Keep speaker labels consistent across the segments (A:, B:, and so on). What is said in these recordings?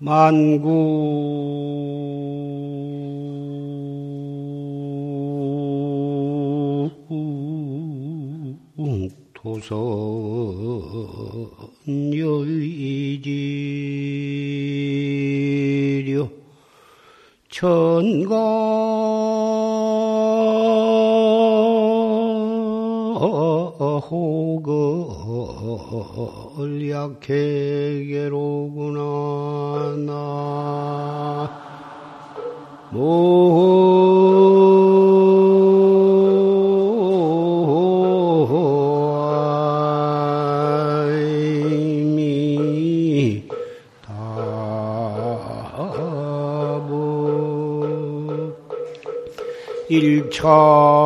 A: 만구. 도선 여의지려 천가. 호걸 약해 일차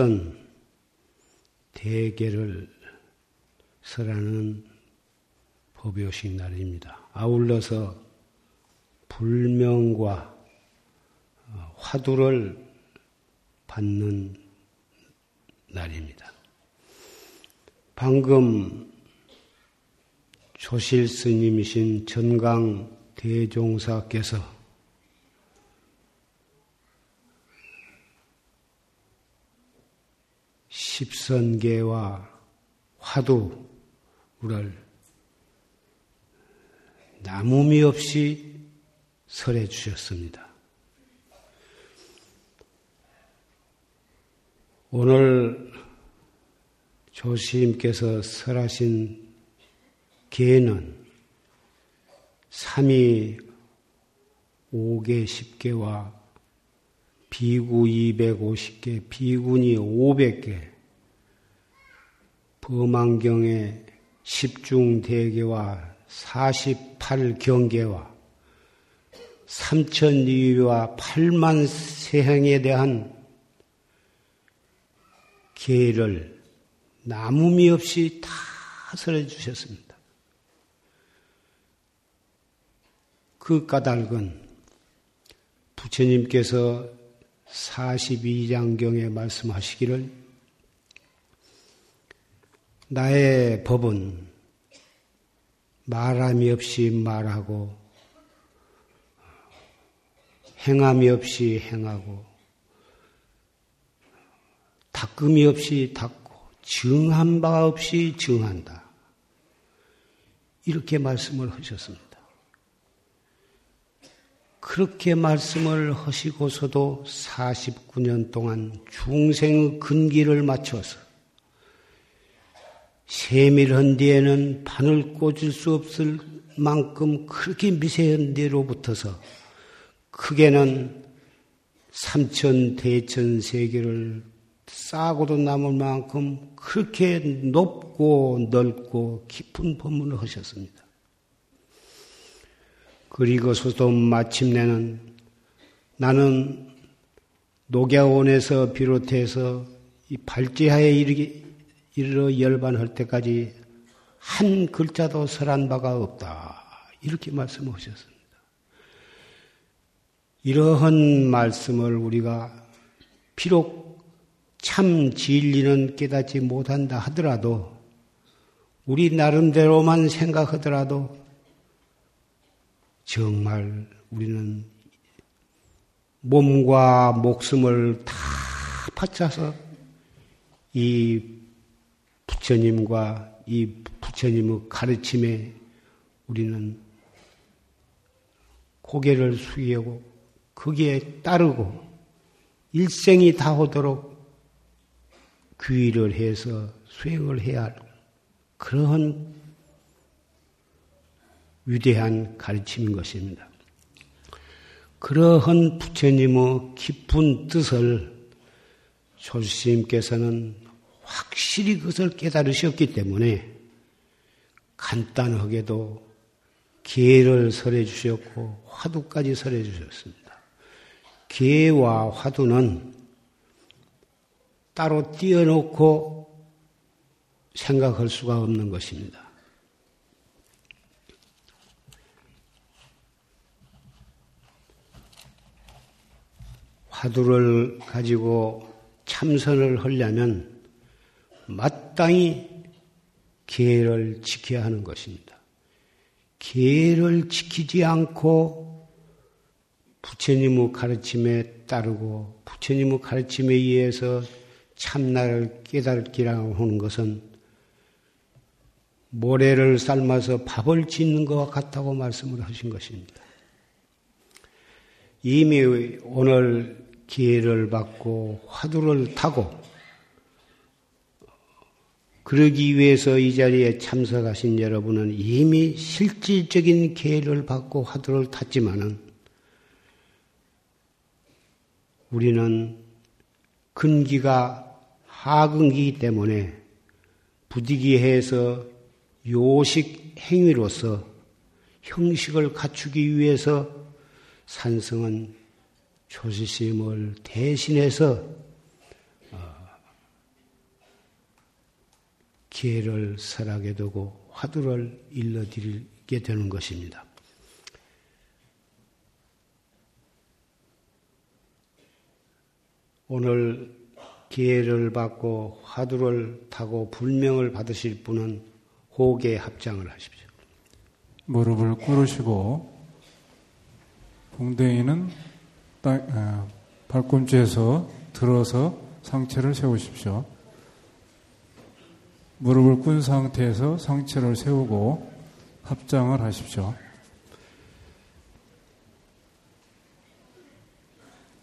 A: 십선 대계를 설하는 법요식 날입니다. 아울러서 불명과 어, 화두를 받는 날입니다. 방금 조실 스님이신 전강 대종사께서 십선계와 화두를 남음이 없이 설해 주셨습니다. 오늘 조시님께서 설하신 계는 3위 5개 10개와 비구 250개, 비군이 500개, 범안경의 10중대계와 48경계와 3천리와 8만 세행에 대한 계를 남음이 없이 다 설해 주셨습니다. 그 까닭은 부처님께서 42장경에 말씀하시기를 나의 법은 말함이 없이 말하고 행함이 없이 행하고 닦음이 없이 닦고 증한 바 없이 증한다. 이렇게 말씀을 하셨습니다. 그렇게 말씀을 하시고서도 49년 동안 중생의 근기를 맞춰서 세밀한 데에는 바늘 꽂을 수 없을 만큼 그렇게 미세한 데로 붙어서 크게는 삼천 대천 세계를 싸고도 남을 만큼 그렇게 높고 넓고 깊은 법문을 하셨습니다. 그리고서도 마침내는 나는 녹야원에서 비롯해서 이 발제하에 이르러 열반할 때까지 한 글자도 설한 바가 없다. 이렇게 말씀하셨습니다. 이러한 말씀을 우리가 비록 참 진리는 깨닫지 못한다 하더라도 우리 나름대로만 생각하더라도 정말 우리는 몸과 목숨을 다 바쳐서 이 부처님과 이 부처님의 가르침에 우리는 고개를 숙이고 거기에 따르고 일생이 다 오도록 귀의를 해서 수행을 해야 할 그러한 위대한 가르침인 것입니다. 그러한 부처님의 깊은 뜻을 조스님께서는 확실히 그것을 깨달으셨기 때문에 간단하게도 개를 설해 주셨고 화두까지 설해 주셨습니다. 개와 화두는 따로 띄어놓고 생각할 수가 없는 것입니다. 화두를 가지고 참선을 하려면 마땅히 계를 지켜야 하는 것입니다. 계를 지키지 않고 부처님의 가르침에 따르고 부처님의 가르침에 의해서 참나를 깨달기라고 하는 것은 모래를 삶아서 밥을 짓는 것과 같다고 말씀을 하신 것입니다. 이미 오늘 기회를 받고 화두를 타고 그러기 위해서 이 자리에 참석하신 여러분은 이미 실질적인 기회를 받고 화두를 탔지만은 우리는 근기가 하근기이기 때문에 부디기해서 요식 행위로서 형식을 갖추기 위해서 산성은 조시심을 대신해서 기회를 설하게 되고 화두를 일러드리게 되는 것입니다. 오늘 기회를 받고 화두를 타고 불명을 받으실 분은 호계 합장을 하십시오.
B: 무릎을 꿇으시고 봉대인은 땅, 아, 발꿈치에서 들어서 상체를 세우십시오. 무릎을 꾼 상태에서 상체를 세우고 합장을 하십시오.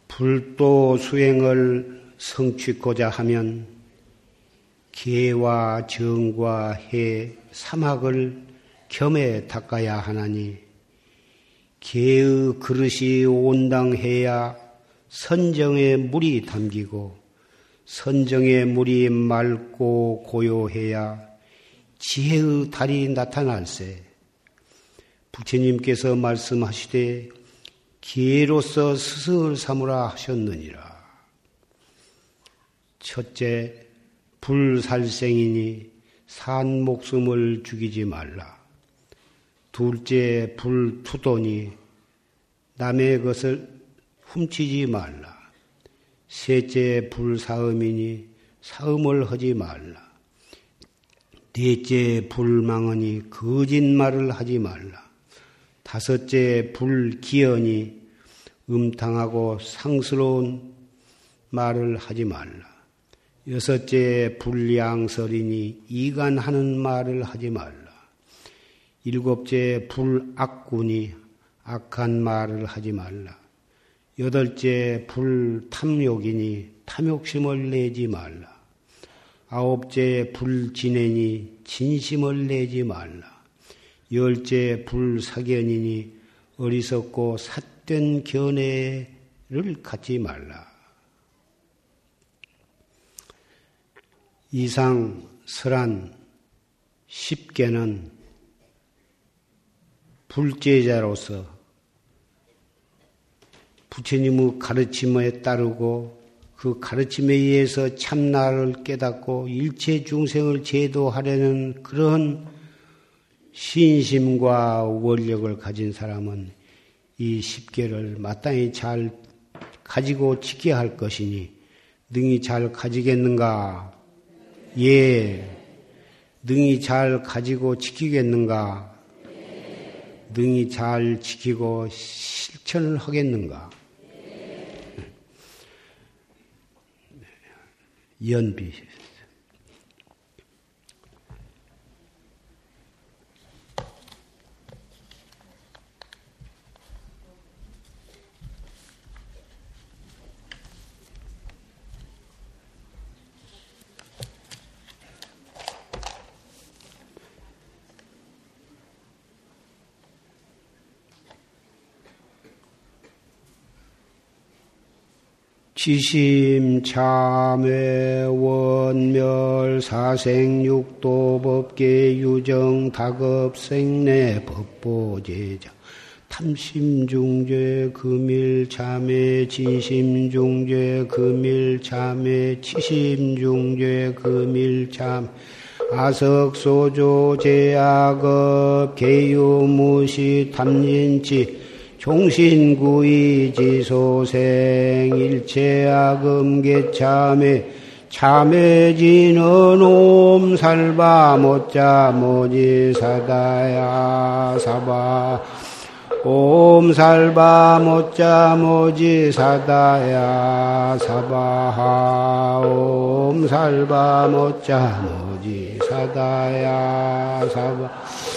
A: 불도 수행을 성취고자 하면 개와 정과 해, 사막을 겸해 닦아야 하나니 개의 그릇이 온당해야 선정의 물이 담기고 선정의 물이 맑고 고요해야 지혜의 달이 나타날세. 부처님께서 말씀하시되 기회로서 스승을 삼으라 하셨느니라. 첫째, 불살생이니 산 목숨을 죽이지 말라. 둘째, 불투도니 남의 것을 훔치지 말라. 셋째 불 사음이니 사음을 하지 말라. 넷째 불망언이 거짓말을 하지 말라. 다섯째 불기언이 음탕하고 상스러운 말을 하지 말라. 여섯째 불량설이니 이간하는 말을 하지 말라. 일곱째 불악군이 악한 말을 하지 말라. 여덟째 불탐욕이니 탐욕심을 내지 말라. 아홉째 불진행이 진심을 내지 말라. 열째 불사견이니 어리석고 삿된 견해를 갖지 말라. 이상 설한 십계는 불제자로서 부처님의 가르침에 따르고 그 가르침에 의해서 참나를 깨닫고 일체 중생을 제도하려는 그런 신심과 원력을 가진 사람은 이 십계를 마땅히 잘 가지고 지켜야 할 것이니 능히 잘 가지겠는가? 예. 능히 잘 가지고 지키겠는가? 능히 잘 지키고 실천을 하겠는가? 연비. 지심 참회 원멸 사생육도 법계 유정 다급 생내 법보제자 탐심중죄 금일 참회 지심중죄 금일 참회 치심중죄 금일 참 아석소조 제약업 개유무시 탐진치 종신구이 지소생 일체악음계 참에 참해지는 옴살바 못자 모지 사다야 사바. 옴살바 못자 모지 사다야 사바하 옴살바 못자 모지 사다야 사바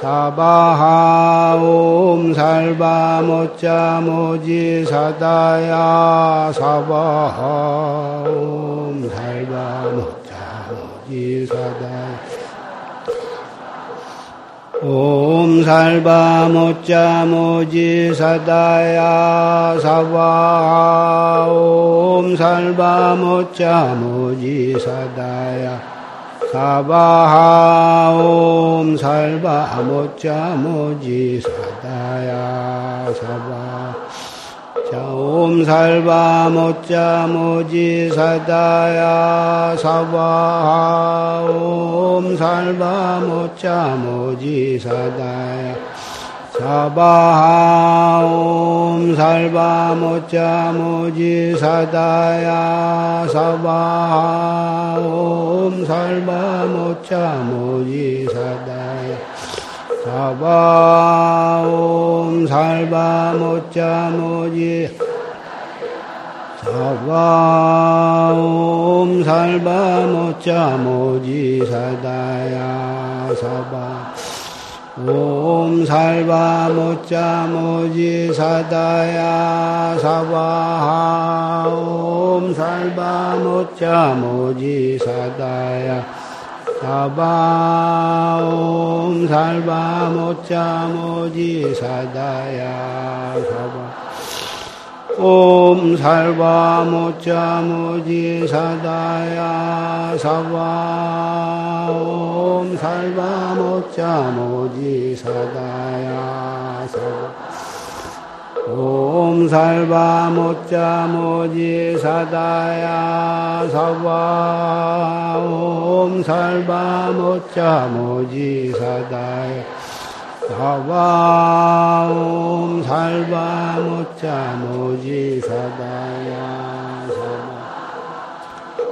A: 사바하 옴 살바 모자 모지 사다야 사바하 옴 살바 모자 모지 사다야. 옴 살바 모자 모지 사다야 사바하 옴 살바 모자 모지 사다야 사바하 옴 살바 모자 모지 사다야 사바. 자옴 살바 모자 모지 사다야 사바하 옴 살바 모자 모지 사다야 사바하 옴 살바 모자 모지 사다야 사바하 옴 살바 모자 모지 사다야 사바 옴 살바 모자 모지 사바 옴 살바 모자 모지 사다야 사바 옴 살바 모자 모지 사다야 사바하 옴 살바 모자 모지 사다야 사바 옴 살바 모자 모지 사다야 사바 옴 살바 모자 모지 사다야 사바 옴 살바 모자 모지 사다야 사바 옴 살바 모자 모지 사다야 사바 옴 살바 모자 모지 사다야 사바옴 살바 모자 모지 사다야 사바.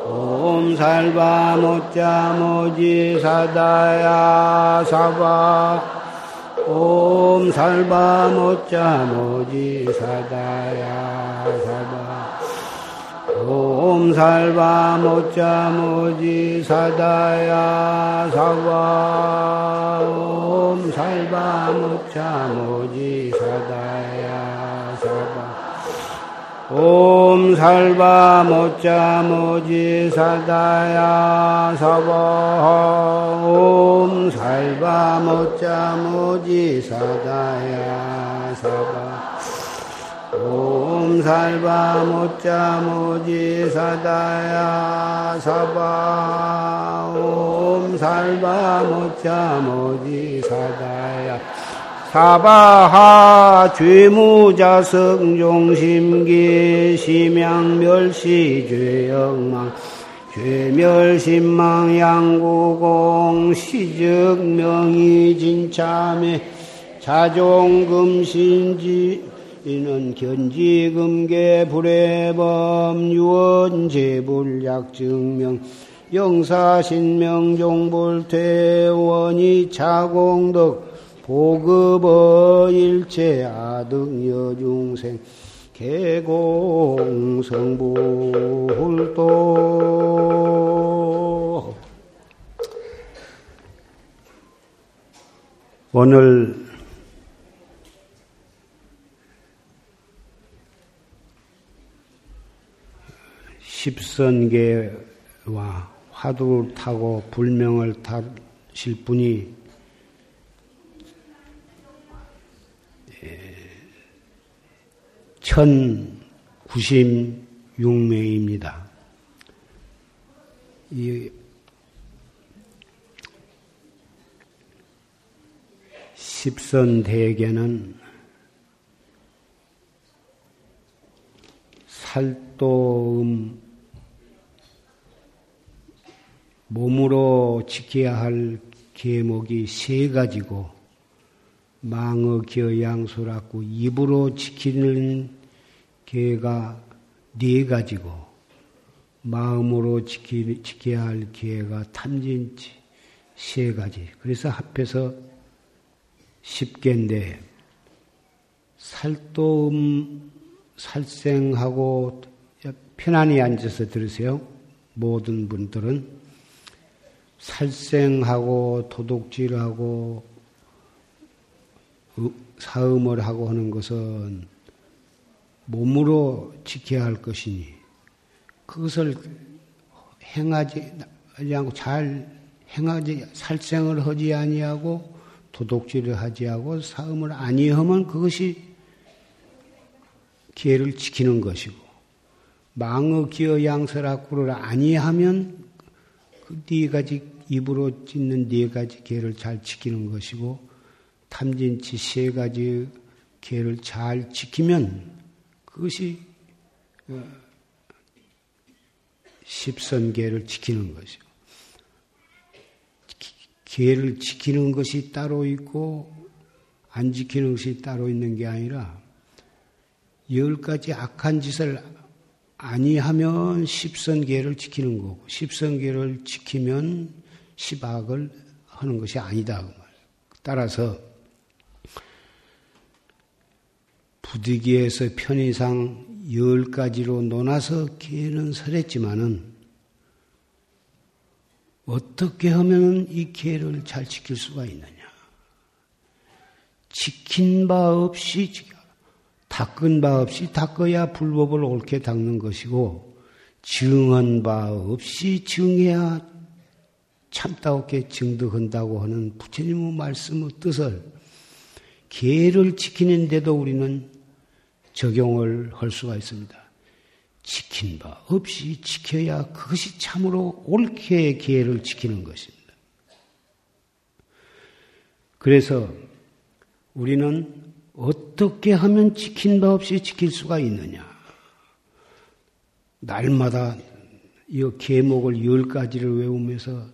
A: 옴 살바 모자 모지 사다야 사바. 옴 살바 모자 모지 사다야 사바 옴 살바 모자 모지 사다야 사바 옴 살바 모자 모지 사다야 사바 옴 살바 모자 모지 사다야 사바 옴 살바 모자 모지 사다야 사바 옴 살바 모자 모지 사다야 사바 옴 살바 모자 모지 사다야 사바하 죄무자성 종심기 심양멸시 죄영망 죄멸심망 양구공 시적명이 진참에 자종금신지 이는 견지금계 불해범 유언제불약증명 영사신명종불퇴 원이 자공덕 보급어 일체 아등여 중생 개공성불도. 오늘 십선계와 화두를 타고 불명을 타실 분이 1096명입니다. 이 십선대계는 살도음 몸으로 지켜야 할 계목이 세 가지고 망어 기어 양소라고 입으로 지키는 계가 네 가지고 마음으로 지키, 지켜야 할 계가 탐진치 세 가지. 그래서 합해서 10개인데 살도음 살생하고 편안히 앉아서 들으세요. 모든 분들은 살생하고 도둑질하고 사음을 하고 하는 것은 몸으로 지켜야 할 것이니 그것을 행하지 않고 잘 행하지 살생을 하지 아니하고 도둑질을 하지 하고 사음을 아니하면 그것이 기회를 지키는 것이고 망어 기어 양설악구를 아니하면 그 네 가지 입으로 짓는 네 가지 기회를 잘 지키는 것이고 탐진치 세 가지 기회를 잘 지키면 그것이 어, 십선계를 지키는 것이고 계를 지키는 것이 따로 있고 안 지키는 것이 따로 있는 게 아니라 열 가지 악한 짓을 아니하면 십선계를 지키는 거고 십선계를 지키면 십악을 하는 것이 아니다 그 말. 따라서 부득이해서 편의상 열 가지로 논아서 계는 설했지만은 어떻게 하면 이 기회를 잘 지킬 수가 있느냐? 지킨 바 없이 닦은 바 없이 닦아야 불법을 옳게 닦는 것이고 증언 바 없이 증해야 참다옵게 증득한다고 하는 부처님의 말씀의 뜻을 계를 지키는데도 우리는 적용을 할 수가 있습니다. 지킨 바 없이 지켜야 그것이 참으로 옳게 기회를 지키는 것입니다. 그래서 우리는 어떻게 하면 지킨 바 없이 지킬 수가 있느냐? 날마다 이 계목을 열 가지를 외우면서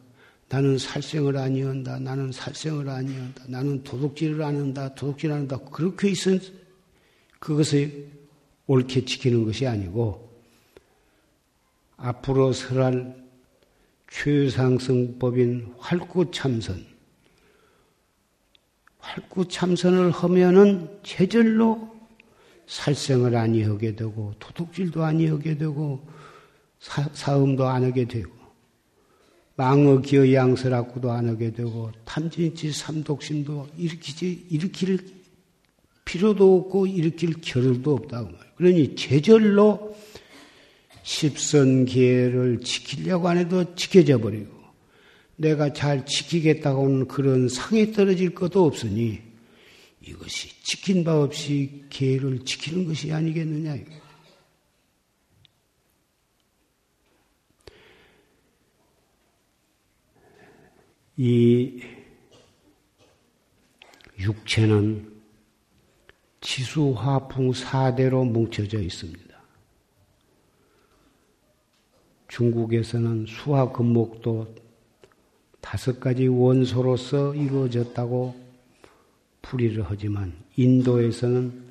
A: 나는 살생을 아니한다. 나는 살생을 아니한다. 나는 도둑질을 안 한다. 도둑질 안 한다. 그렇게 있은 그것을 옳게 지키는 것이 아니고 앞으로 설할 최상승법인 활구참선. 활구참선을 하면은 제절로 살생을 아니하게 되고 도둑질도 아니하게 되고 사, 음도 안 하게 되고 망어 기어 양설악구도 안 하게 되고 탐진치 삼독심도 일으키지 일으킬 필요도 없고 일으킬 겨를도 없다고 말이에요. 그러니 제절로 십선 기회를 지키려고 안 해도 지켜져 버리고 내가 잘 지키겠다고 하는 그런 상에 떨어질 것도 없으니 이것이 지킨 바 없이 기회를 지키는 것이 아니겠느냐. 이 육체는 지수화풍 사대로 뭉쳐져 있습니다. 중국에서는 수화 금목도 다섯 가지 원소로서 이루어졌다고 풀이를 하지만 인도에서는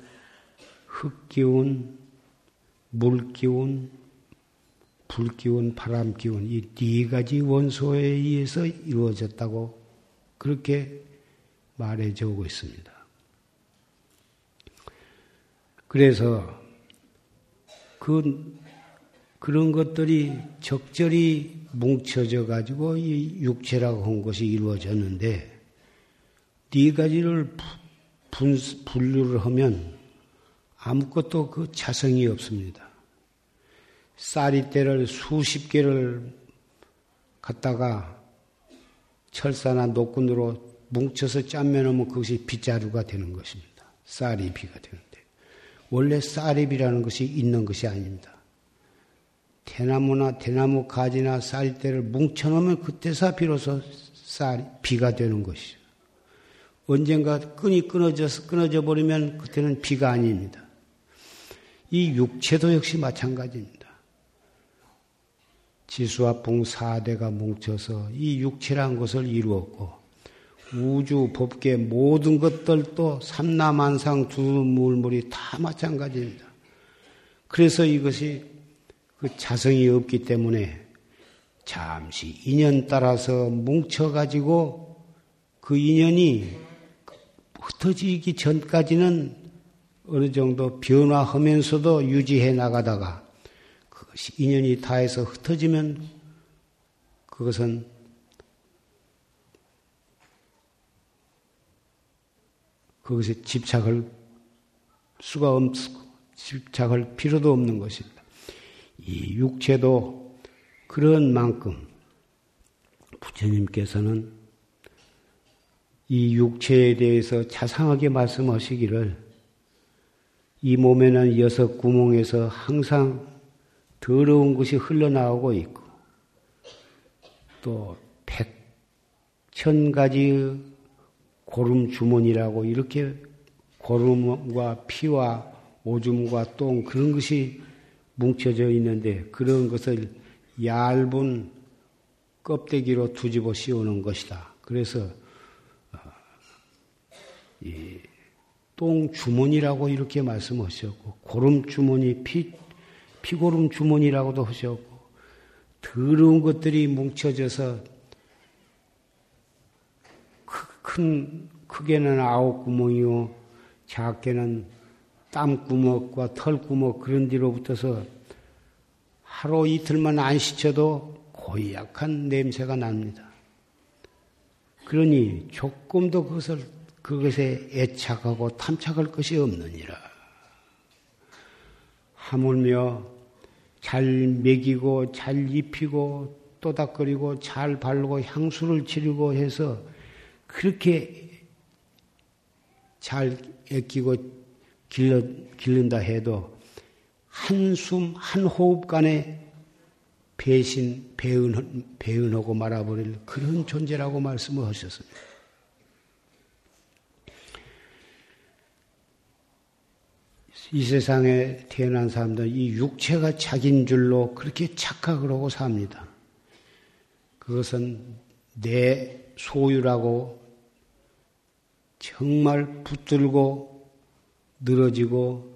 A: 흙기운, 물기운, 불기운, 바람기운 이 네 가지 원소에 의해서 이루어졌다고 그렇게 말해져 오고 있습니다. 그래서 그 그런 것들이 적절히 뭉쳐져 가지고 이 육체라고 한 것이 이루어졌는데 네 가지를 분, 분류를 하면 아무것도 그 자성이 없습니다. 쌀이대를 수십 개를 갖다가 철사나 노끈으로 뭉쳐서 짠면하면 그것이 빗자루가 되는 것입니다. 쌀이 비가 되는데 원래 쌀입이라는 것이 있는 것이 아닙니다. 대나무나 대나무 가지나 쌀대를 뭉쳐놓으면 그때서 비로소 쌀 비가 되는 것이죠. 언젠가 끈이 끊어져서 끊어져 버리면 그때는 비가 아닙니다. 이 육체도 역시 마찬가지입니다. 지수와 풍 4대가 뭉쳐서 이 육체란 것을 이루었고 우주 법계 모든 것들도 삼라만상 두물물이 다 마찬가지입니다. 그래서 이것이 그 자성이 없기 때문에 잠시 인연 따라서 뭉쳐가지고 그 인연이 흩어지기 전까지는 어느 정도 변화하면서도 유지해 나가다가 인연이 다해서 흩어지면 그것은 그것에 집착할 수가 없고 집착할 필요도 없는 것입니다. 이 육체도 그런 만큼 부처님께서는 이 육체에 대해서 자상하게 말씀하시기를 이 몸에는 여섯 구멍에서 항상 더러운 것이 흘러나오고 있고 또 백천 가지 고름 주머니라고 이렇게 고름과 피와 오줌과 똥 그런 것이 뭉쳐져 있는데 그런 것을 얇은 껍데기로 두집어 씌우는 것이다. 그래서 어, 똥 주머니라고 이렇게 말씀하셨고 고름 주머니 피 피고름 주머니라고도 하셨고 더러운 것들이 뭉쳐져서 큰, 크게는 아홉 구멍이요, 작게는 땀 구멍과 털 구멍 그런 뒤로 붙어서 하루 이틀만 안 씻혀도 고약한 냄새가 납니다. 그러니 조금도 그것을, 그것에 애착하고 탐착할 것이 없느니라. 하물며 잘 먹이고 잘 입히고 또닥거리고 잘 바르고 향수를 지르고 해서 그렇게 잘 애끼고 길러, 길른다 해도 한숨, 한 호흡 간에 배신, 배은, 배은하고 말아버릴 그런 존재라고 말씀을 하셨습니다. 이 세상에 태어난 사람들 이 육체가 자기인 줄로 그렇게 착각을 하고 삽니다. 그것은 내 소유라고 정말 붙들고 늘어지고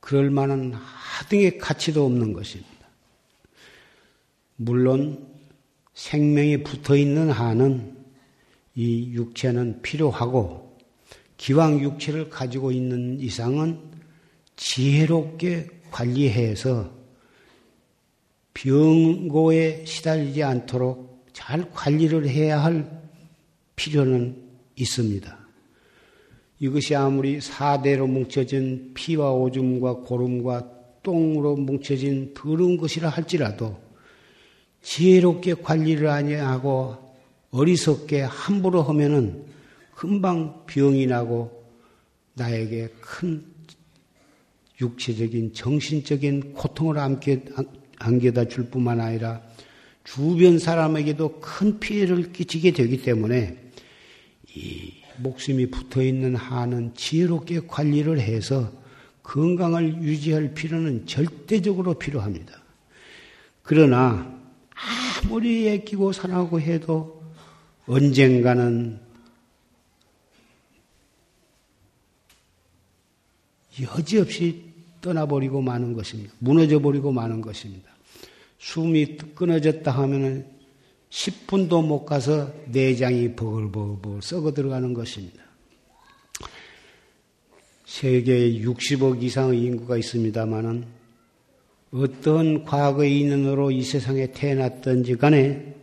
A: 그럴 만한 하등의 가치도 없는 것입니다. 물론 생명이 붙어 있는 한은 이 육체는 필요하고 기왕 육체를 가지고 있는 이상은 지혜롭게 관리해서 병고에 시달리지 않도록 잘 관리를 해야 할 필요는 있습니다. 이것이 아무리 사대로 뭉쳐진 피와 오줌과 고름과 똥으로 뭉쳐진 더러운 것이라 할지라도 지혜롭게 관리를 아니하고 어리석게 함부로 하면은 금방 병이 나고 나에게 큰 육체적인 정신적인 고통을 안게, 안겨다 줄 뿐만 아니라 주변 사람에게도 큰 피해를 끼치게 되기 때문에 이 목숨이 붙어 있는 한은 지혜롭게 관리를 해서 건강을 유지할 필요는 절대적으로 필요합니다. 그러나 아무리 애끼고 사랑하고 해도 언젠가는 여지없이 떠나버리고 마는 것입니다. 무너져 버리고 마는 것입니다. 숨이 끊어졌다 하면은 10분도 못 가서 내장이 버글버글 썩어 들어가는 것입니다. 세계에 60억 이상의 인구가 있습니다만은 어떤 과거의 인연으로 이 세상에 태어났던지 간에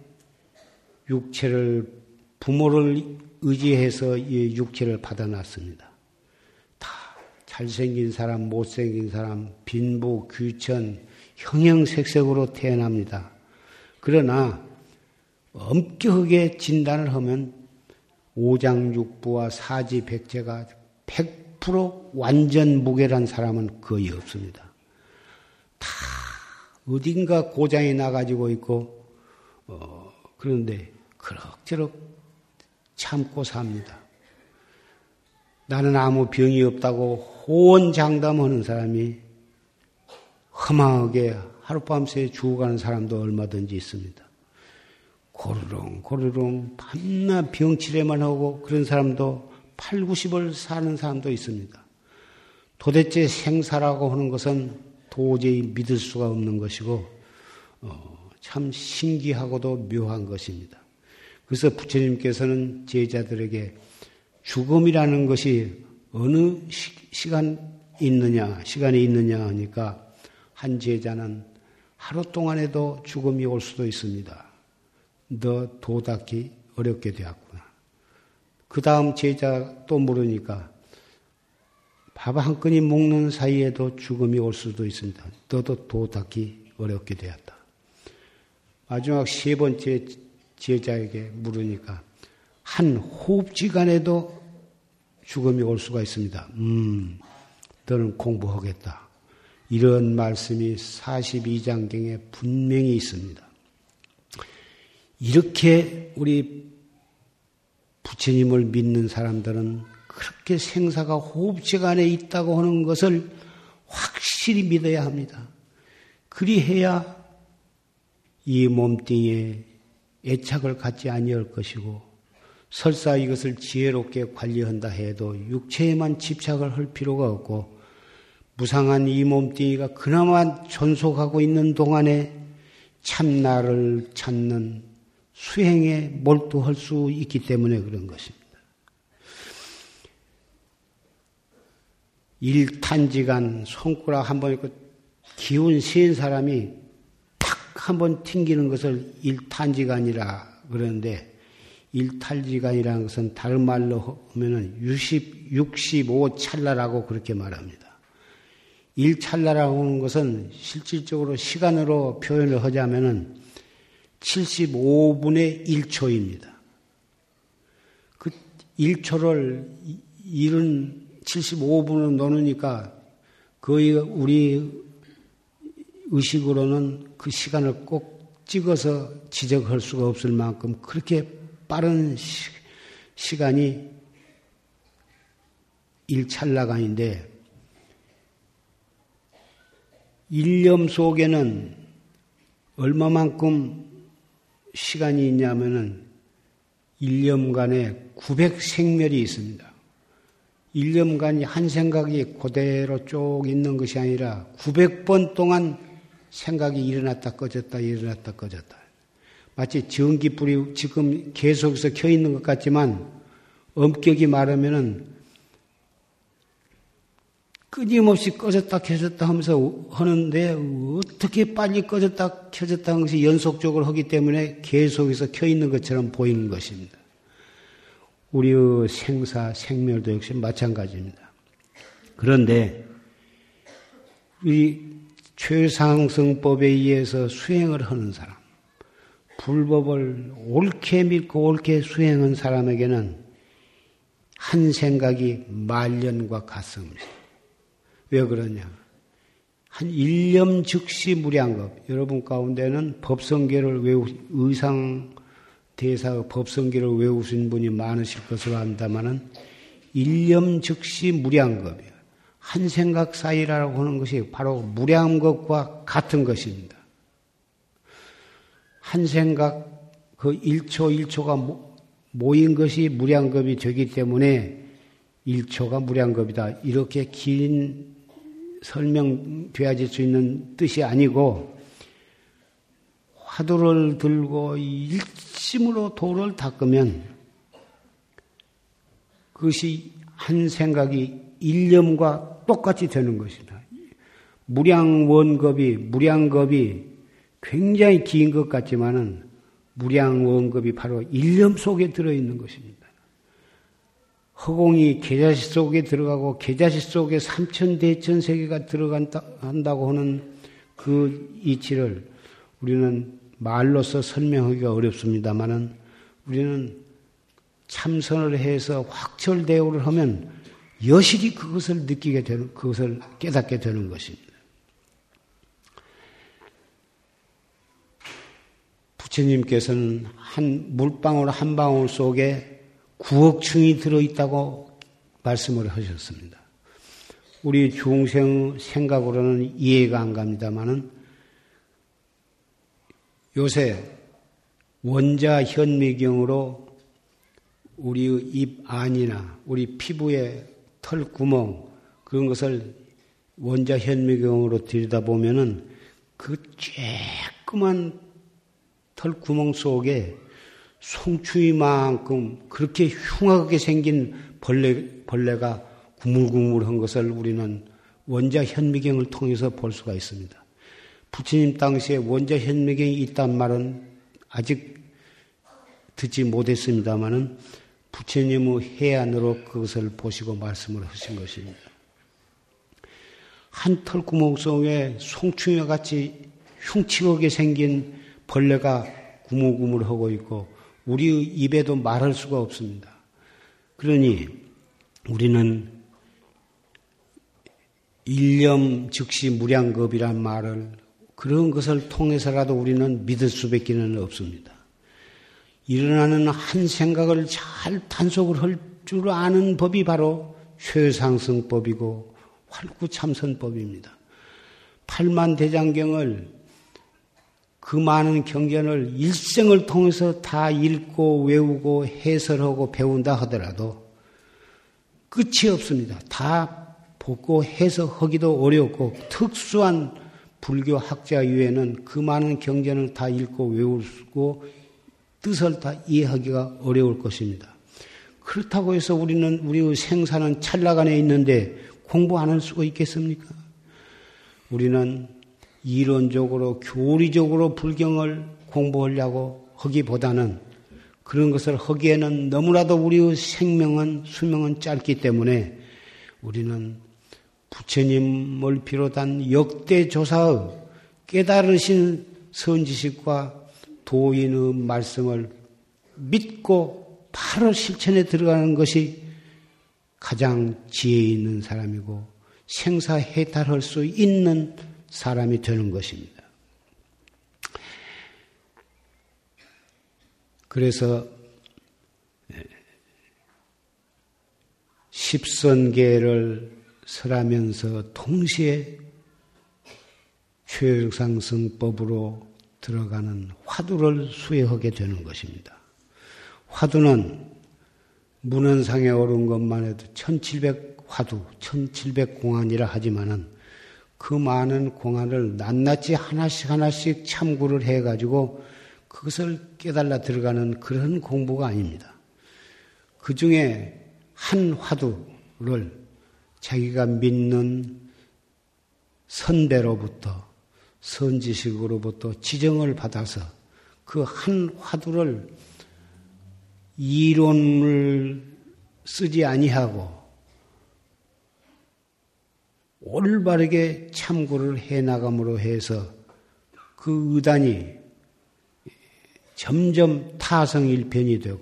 A: 육체를 부모를 의지해서 이 육체를 받아놨습니다. 다 잘생긴 사람, 못생긴 사람, 빈부, 귀천, 형형색색으로 태어납니다. 그러나 엄격하게 진단을 하면 오장육부와 사지백제가 100% 완전 무결한 사람은 거의 없습니다. 다 어딘가 고장이 나가지고 있고 어, 그런데 그럭저럭 참고 삽니다. 나는 아무 병이 없다고 호언장담하는 사람이 험하게 하룻밤새 죽어가는 사람도 얼마든지 있습니다. 고르렁 고르렁 밤낮 병치레만 하고 그런 사람도 8, 90을 사는 사람도 있습니다. 도대체 생사라고 하는 것은 도저히 믿을 수가 없는 것이고 어, 참 신기하고도 묘한 것입니다. 그래서 부처님께서는 제자들에게 죽음이라는 것이 어느 시, 간 있느냐, 시간이 있느냐 하니까 한 제자는 하루 동안에도 죽음이 올 수도 있습니다. 너 도닦기 어렵게 되었구나. 그 다음 제자 또 물으니까 밥 한 끈이 먹는 사이에도 죽음이 올 수도 있습니다. 너도 도닦기 어렵게 되었다. 마지막 세 번째 제자에게 물으니까 한 호흡지간에도 죽음이 올 수가 있습니다. 음, 너는 공부하겠다. 이런 말씀이 42장경에 분명히 있습니다. 이렇게 우리 부처님을 믿는 사람들은 그렇게 생사가 호흡지 간에 있다고 하는 것을 확실히 믿어야 합니다. 그리해야 이 몸뚱이에 애착을 갖지 아니할 것이고 설사 이것을 지혜롭게 관리한다 해도 육체에만 집착을 할 필요가 없고 무상한 이 몸뚱이가 그나마 존속하고 있는 동안에 참나를 찾는 수행에 몰두할 수 있기 때문에 그런 것입니다. 일탄지간 손가락 한 번 있고 기운 센 사람이 탁 한 번 튕기는 것을 일탄지간이라 그러는데 일탈지간이라는 것은 다른 말로 하면은 60, 65 찰나라고 그렇게 말합니다. 일찰나라고 하는 것은 실질적으로 시간으로 표현을 하자면은 75분의 1초입니다. 그 1초를 일은 75분을 노느니까 거의 우리 의식으로는 그 시간을 꼭 찍어서 지적할 수가 없을 만큼 그렇게 빠른 시, 간이 일찰나간인데 일념 속에는 얼마만큼 시간이 있냐면은 1년간에 900생멸이 있습니다. 1년간이 한 생각이 그대로 쭉 있는 것이 아니라 900번 동안 생각이 일어났다 꺼졌다 일어났다 꺼졌다. 마치 전기불이 지금 계속해서 켜 있는 것 같지만 엄격히 말하면은 끊임없이 꺼졌다 켜졌다 하면서 하는데 어떻게 빨리 꺼졌다 켜졌다 것이 연속적으로 하기 때문에 계속해서 켜 있는 것처럼 보이는 것입니다. 우리의 생사, 생멸도 역시 마찬가지입니다. 그런데 이 최상승법에 의해서 수행을 하는 사람, 불법을 옳게 믿고 옳게 수행한 사람에게는 한 생각이 말년과 같습니다. 왜 그러냐? 한 일념 즉시 무량급. 여러분 가운데는 법성계를 외우, 의상 대사 법성계를 외우신 분이 많으실 것으로 안다마는 일념 즉시 무량급이에요. 한 생각 사이라고 하는 것이 바로 무량급과 같은 것입니다. 한 생각 그 1초 1초가 모인 것이 무량급이 되기 때문에 1초가 무량급이다. 이렇게 긴 설명되어질 수 있는 뜻이 아니고 화두를 들고 일심으로 도를 닦으면 그것이 한 생각이 일념과 똑같이 되는 것이다. 무량원급이 무량급이 굉장히 긴 것 같지만은 무량원급이 바로 일념 속에 들어 있는 것입니다. 허공이 계자시 속에 들어가고 계자시 속에 삼천대천 세계가 들어간다고 하는 그 이치를 우리는 말로서 설명하기가 어렵습니다만은 우리는 참선을 해서 확철대오를 하면 여실히 그것을 느끼게 되는, 그것을 깨닫게 되는 것입니다. 부처님께서는 한 물방울 한 방울 속에 구억 층이 들어있다고 말씀을 하셨습니다. 우리 중생 생각으로는 이해가 안 갑니다만은 요새 원자 현미경으로 우리 입 안이나 우리 피부의 털 구멍 그런 것을 원자 현미경으로 들여다보면은 그 쬐끄만 털 구멍 속에 송추이만큼 그렇게 흉하게 생긴 벌레, 벌레가 구물구물한 것을 우리는 원자 현미경을 통해서 볼 수가 있습니다. 부처님 당시에 원자 현미경이 있단 말은 아직 듣지 못했습니다만은 부처님의 해안으로 그것을 보시고 말씀을 하신 것입니다. 한 털구멍 속에 송충이 같이 흉측하게 생긴 벌레가 구물구물하고 있고 우리 입에도 말할 수가 없습니다. 그러니 우리는 일념 즉시 무량겁이란 말을 그런 것을 통해서라도 우리는 믿을 수밖에는 없습니다. 일어나는 한 생각을 잘 단속을 할 줄 아는 법이 바로 최상승법이고 활구참선법입니다. 팔만 대장경을 그 많은 경전을 일생을 통해서 다 읽고 외우고 해설하고 배운다 하더라도 끝이 없습니다. 다 보고 해석하기도 어렵고 특수한 불교 학자 이외에는 그 많은 경전을 다 읽고 외우고 뜻을 다 이해하기가 어려울 것입니다. 그렇다고 해서 우리는 우리의 생사는 찰나간에 있는데 공부 안 할 수가 있겠습니까? 우리는 이론적으로 교리적으로 불경을 공부하려고 하기보다는 그런 것을 하기에는 너무나도 우리의 생명은 수명은 짧기 때문에 우리는 부처님을 비롯한 역대 조사의 깨달으신 선지식과 도인의 말씀을 믿고 바로 실천에 들어가는 것이 가장 지혜 있는 사람이고 생사해탈할 수 있는 사람이 되는 것입니다. 그래서 십선계를 설하면서 동시에 최상승법으로 들어가는 화두를 수행하게 되는 것입니다. 화두는 문헌상에 오른 것만 해도 1700 화두, 1700 공안이라 하지만은 그 많은 공안을 낱낱이 하나씩 하나씩 참고를 해가지고 그것을 깨달아 들어가는 그런 공부가 아닙니다. 그 중에 한 화두를 자기가 믿는 선배로부터 선지식으로부터 지정을 받아서 그 한 화두를 이론을 쓰지 아니하고 올바르게 참고를 해 나감으로 해서 그 의단이 점점 타성일편이 되고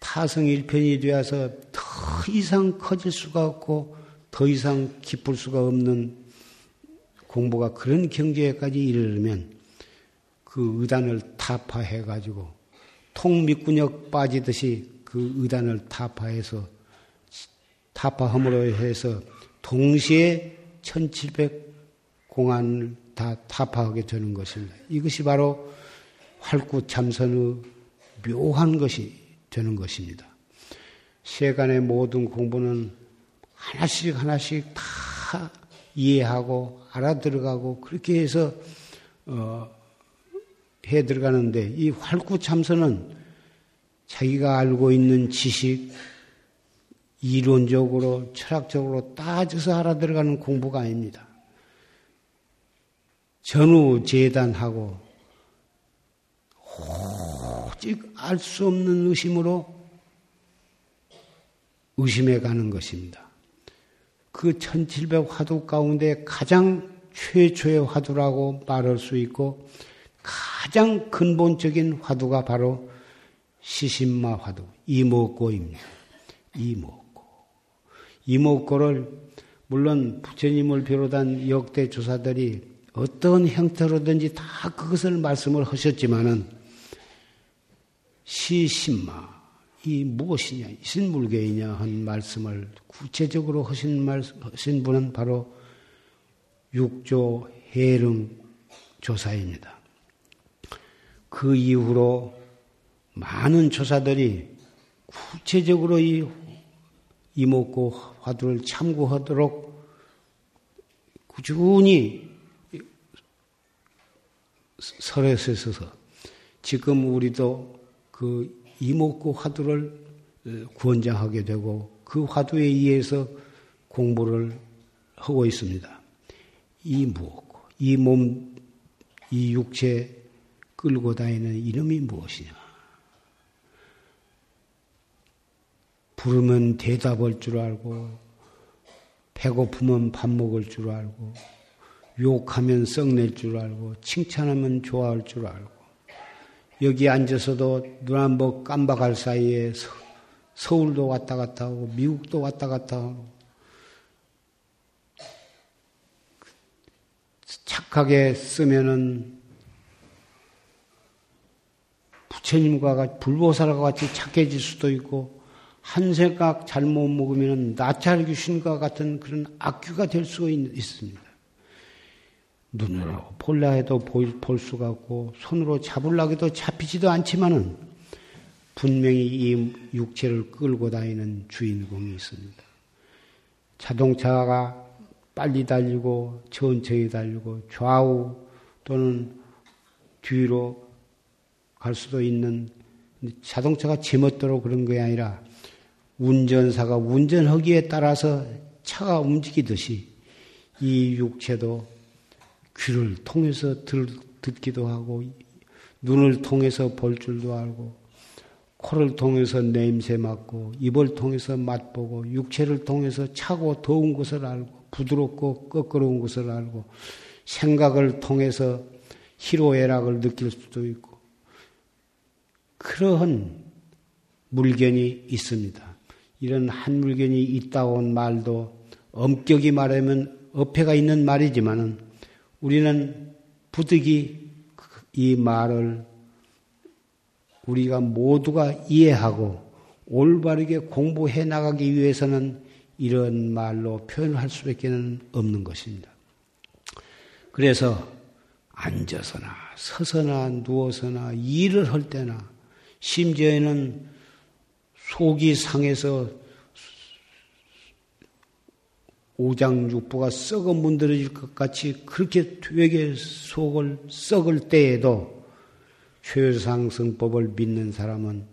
A: 타성일편이 되어서 더 이상 커질 수가 없고 더 이상 깊을 수가 없는 공부가 그런 경지에까지 이르려면 그 의단을 타파해 가지고 통미꾼역 빠지듯이 그 의단을 타파해서 타파함으로 해서 동시에 1700 공안을 다 타파하게 되는 것입니다. 이것이 바로 활구 참선의 묘한 것이 되는 것입니다. 세간의 모든 공부는 하나씩 하나씩 다 이해하고 알아들어가고 그렇게 해서 어, 해 들어가는데 이 활구 참선은 자기가 알고 있는 지식, 이론적으로 철학적으로 따져서 알아 들어가는 공부가 아닙니다. 전후 재단하고 오직 알 수 없는 의심으로 의심해 가는 것입니다. 그 1700 화두 가운데 가장 최초의 화두라고 말할 수 있고 가장 근본적인 화두가 바로 시신마 화두, 이목고입니다. 이목고. 이목고를 물론 부처님을 비롯한 역대 조사들이 어떤 형태로든지 다 그것을 말씀을 하셨지만은 시신마 이 무엇이냐 신물계이냐 한 말씀을 구체적으로 하신 말 하신 분은 바로 육조 해릉 조사입니다. 그 이후로 많은 조사들이 구체적으로 이 이목고 화두를 참고하도록 꾸준히 설에 서서 지금 우리도 그 이목고 화두를 구원장하게 되고 그 화두에 의해서 공부를 하고 있습니다. 이 무엇고, 이 몸, 이 육체 끌고 다니는 이름이 무엇이냐? 부르면 대답할 줄 알고, 배고프면 밥 먹을 줄 알고, 욕하면 썩낼 줄 알고, 칭찬하면 좋아할 줄 알고, 여기 앉아서도 눈 한 번 깜박할 사이에 서, 울도 왔다 갔다 하고, 미국도 왔다 갔다 하고, 착하게 쓰면은 부처님과 불보살과 같이 착해질 수도 있고 한 생각 잘못 먹으면 나찰 귀신과 같은 그런 악귀가 될 수가 있, 습니다 눈으로 볼라 해도 볼, 볼 수가 없고 손으로 잡으려 해도 잡히지도 않지만은 분명히 이 육체를 끌고 다니는 주인공이 있습니다. 자동차가 빨리 달리고 천천히 달리고 좌우 또는 뒤로 갈 수도 있는 자동차가 제멋대로 그런 게 아니라 운전사가 운전하기에 따라서 차가 움직이듯이 이 육체도 귀를 통해서 들, 듣기도 하고 눈을 통해서 볼 줄도 알고 코를 통해서 냄새 맡고 입을 통해서 맛보고 육체를 통해서 차고 더운 것을 알고 부드럽고 거끄러운 것을 알고 생각을 통해서 희로애락을 느낄 수도 있고 그러한 물견이 있습니다. 이런 한 물견이 있다온 말도 엄격히 말하면 어폐가 있는 말이지만은 우리는 부득이 이 말을 우리가 모두가 이해하고 올바르게 공부해 나가기 위해서는 이런 말로 표현할 수밖에 없는 것입니다. 그래서 앉아서나 서서나 누워서나 일을 할 때나 심지어는 속이 상해서 오장육부가 썩어 문드러질 것 같이 그렇게 되게 속을 썩을 때에도 최상승법을 믿는 사람은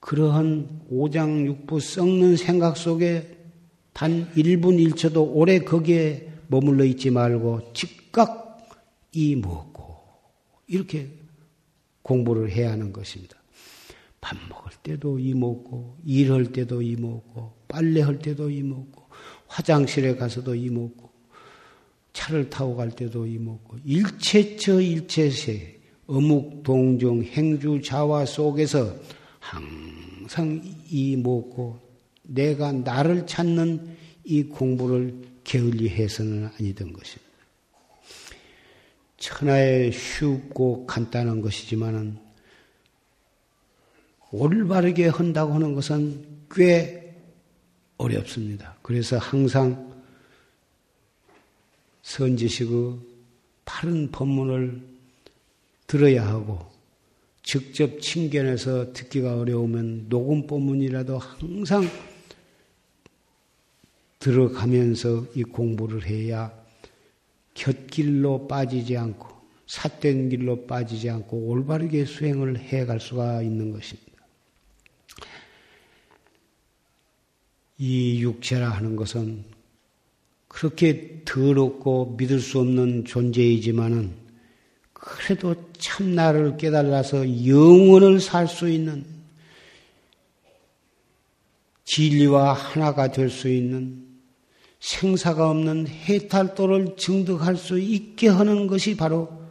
A: 그러한 오장육부 썩는 생각 속에 단 1분 1초도 오래 거기에 머물러 있지 말고 즉각 이 먹고 이렇게 공부를 해야 하는 것입니다. 밥 먹을 때도 이 먹고 일할 때도 이 먹고 빨래할 때도 이 먹고 화장실에 가서도 이 먹고 차를 타고 갈 때도 이 먹고 일체처 일체세 어묵 동정 행주 자화 속에서 항상 이 먹고 내가 나를 찾는 이 공부를 게을리 해서는 아니던 것입니다. 천하에 쉽고 간단한 것이지만은 올바르게 한다고 하는 것은 꽤 어렵습니다. 그래서 항상 선지식의 바른 법문을 들어야 하고 직접 친견해서 듣기가 어려우면 녹음 법문이라도 항상 들어가면서 이 공부를 해야 곁길로 빠지지 않고 삿된 길로 빠지지 않고 올바르게 수행을 해갈 수가 있는 것입니다. 이 육체라 하는 것은 그렇게 더럽고 믿을 수 없는 존재이지만은 그래도 참 나를 깨달아서 영원을 살 수 있는 진리와 하나가 될 수 있는 생사가 없는 해탈도를 증득할 수 있게 하는 것이 바로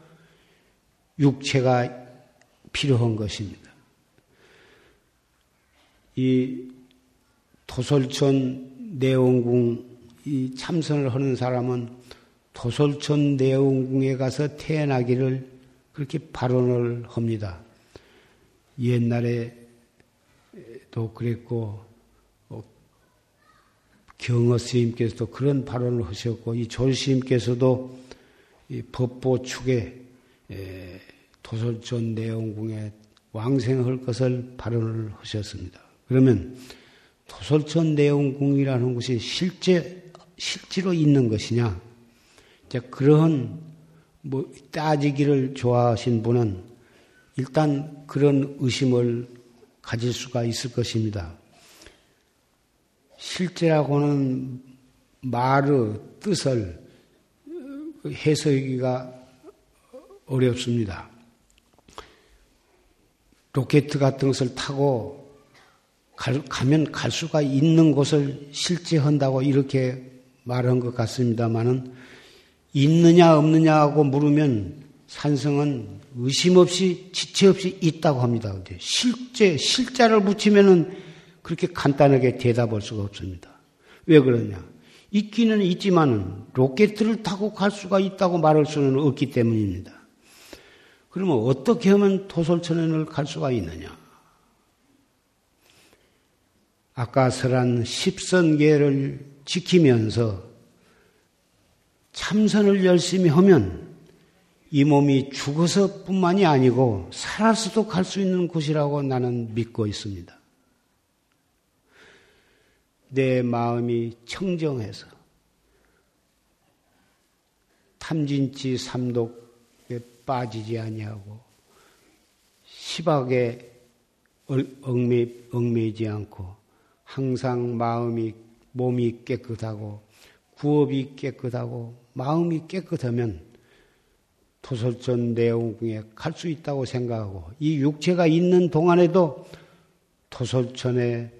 A: 육체가 필요한 것입니다. 이 도솔천 내원궁 이 참선을 하는 사람은 도솔천 내원궁에 가서 태어나기를 그렇게 발언을 합니다. 옛날에도 그랬고 어, 경어 스님께서도 그런 발언을 하셨고 이 조스님께서도 이 법보 축에 도솔천 내원궁에 왕생할 것을 발언을 하셨습니다. 그러면 도솔천 내원궁이라는 것이 실제 실제로 있는 것이냐? 자, 그러한 뭐 따지기를 좋아하신 분은 일단 그런 의심을 가질 수가 있을 것입니다. 실제라고는 말의 뜻을 해석하기가 어렵습니다. 로켓 같은 것을 타고 가면 갈 수가 있는 곳을 실제한다고 이렇게 말한 것 같습니다만은 있느냐 없느냐 하고 물으면 산성은 의심 없이 지체 없이 있다고 합니다. 근데 실제 실자를 붙이면은 그렇게 간단하게 대답할 수가 없습니다. 왜 그러냐? 있기는 있지만은 로켓을 타고 갈 수가 있다고 말할 수는 없기 때문입니다. 그러면 어떻게 하면 도솔천연을 갈 수가 있느냐? 아까 설한 십선계를 지키면서 참선을 열심히 하면 이 몸이 죽어서 뿐만이 아니고 살아서도 갈 수 있는 곳이라고 나는 믿고 있습니다. 내 마음이 청정해서 탐진치 삼독에 빠지지 아니하고 시박에 얽매, 얽매이지 않고 항상 마음이 몸이 깨끗하고 구업이 깨끗하고 마음이 깨끗하면 도솔천 내용궁에 갈 수 있다고 생각하고 이 육체가 있는 동안에도 도솔천의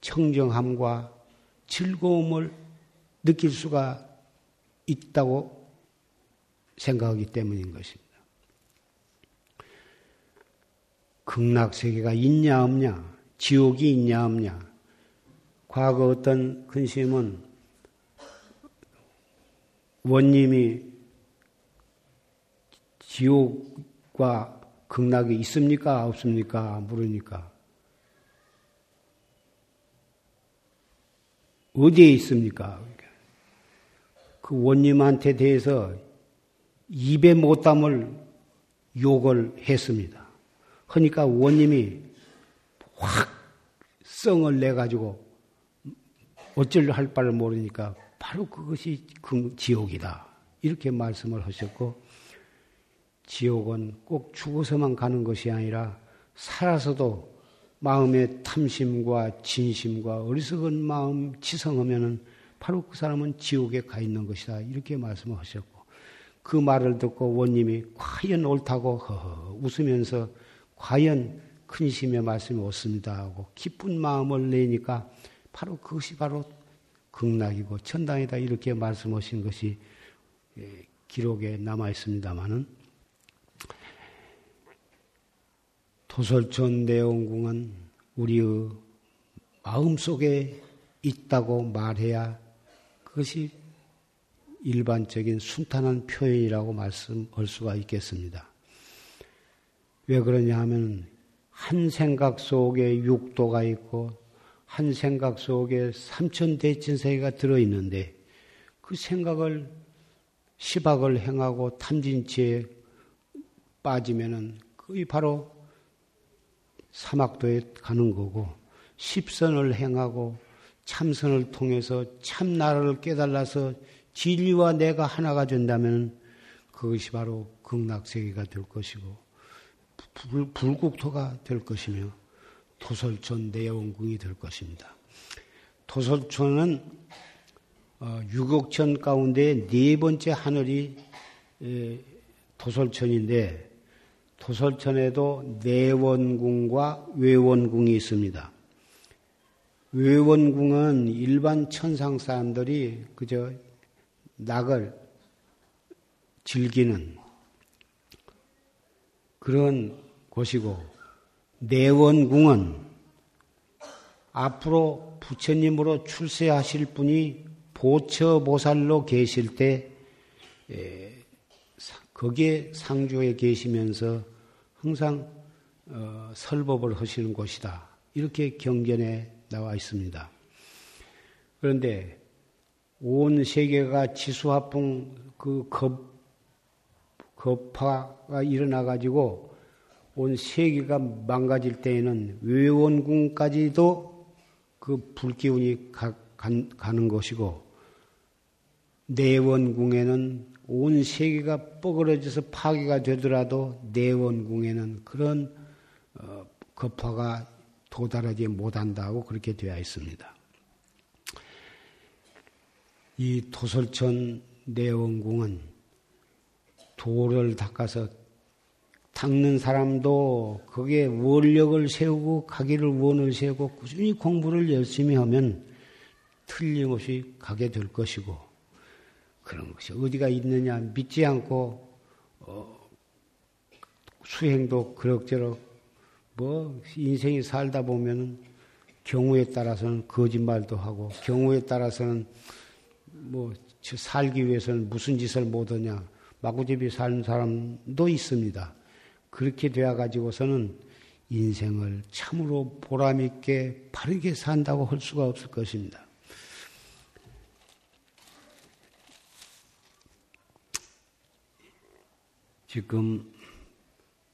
A: 청정함과 즐거움을 느낄 수가 있다고 생각하기 때문인 것입니다. 극락 세계가 있냐 없냐, 지옥이 있냐 없냐. 과거 어떤 근심은 원님이 지옥과 극락이 있습니까? 없습니까? 물으니까. 어디에 있습니까? 그 원님한테 대해서 입에 못 담을 욕을 했습니다. 그러니까 원님이 확 성을 내 가지고 어쩔 할 바를 모르니까 바로 그것이 그 지옥이다. 이렇게 말씀을 하셨고, 지옥은 꼭 죽어서만 가는 것이 아니라 살아서도 마음의 탐심과 진심과 어리석은 마음 지성하면은 바로 그 사람은 지옥에 가 있는 것이다. 이렇게 말씀을 하셨고, 그 말을 듣고 원님이 과연 옳다고 웃으면서 과연 큰 심의 말씀이 옳습니다 하고 기쁜 마음을 내니까 바로 그것이 바로 극락이고 천당이다 이렇게 말씀하신 것이 예, 기록에 남아 있습니다만은 도솔천 내원궁은 우리의 마음 속에 있다고 말해야 그것이 일반적인 순탄한 표현이라고 말씀할 수가 있겠습니다. 왜 그러냐 하면 한 생각 속에 육도가 있고 한 생각 속에 삼천 대천세계가 들어있는데 그 생각을 시박을 행하고 탐진치에 빠지면은 그게 바로 사막도에 가는 거고 십선을 행하고 참선을 통해서 참나라를 깨달아서 진리와 내가 하나가 된다면 그것이 바로 극락세계가 될 것이고 불, 불국토가 될 것이며 토설촌 내원궁이 될 것입니다. 토설촌은 어, 육옥천 가운데 네 번째 하늘이 토설천인데 토설천에도 내원궁과 외원궁이 있습니다. 외원궁은 일반 천상 사람들이 그저 낙을 즐기는 그런 곳이고 내원궁은 앞으로 부처님으로 출세하실 분이 보처보살로 계실 때 거기에 상주에 계시면서 항상 어, 설법을 하시는 곳이다. 이렇게 경전에 나와 있습니다. 그런데 온 세계가 지수화풍 그 겁, 겁파가 일어나 가지고 온 세계가 망가질 때에는 외원궁까지도 그 불기운이 가, 는 것이고 내원궁에는 온 세계가 뻐그러져서 파괴가 되더라도 내원궁에는 그런 어, 겁파가 도달하지 못한다고 그렇게 되어 있습니다. 이 도솔천 내원궁은 돌을 닦아서 닦는 사람도 거기에 원력을 세우고 가기를 원을 세우고 꾸준히 공부를 열심히 하면 틀림없이 가게 될 것이고 그런 것이 어디가 있느냐 믿지 않고 어, 수행도 그럭저럭 뭐 인생이 살다 보면은 경우에 따라서는 거짓말도 하고 경우에 따라서는 뭐 살기 위해서는 무슨 짓을 못하냐 마구잡이 사는 사람도 있습니다. 그렇게 되어 가지고서는 인생을 참으로 보람 있게 바르게 산다고 할 수가 없을 것입니다. 지금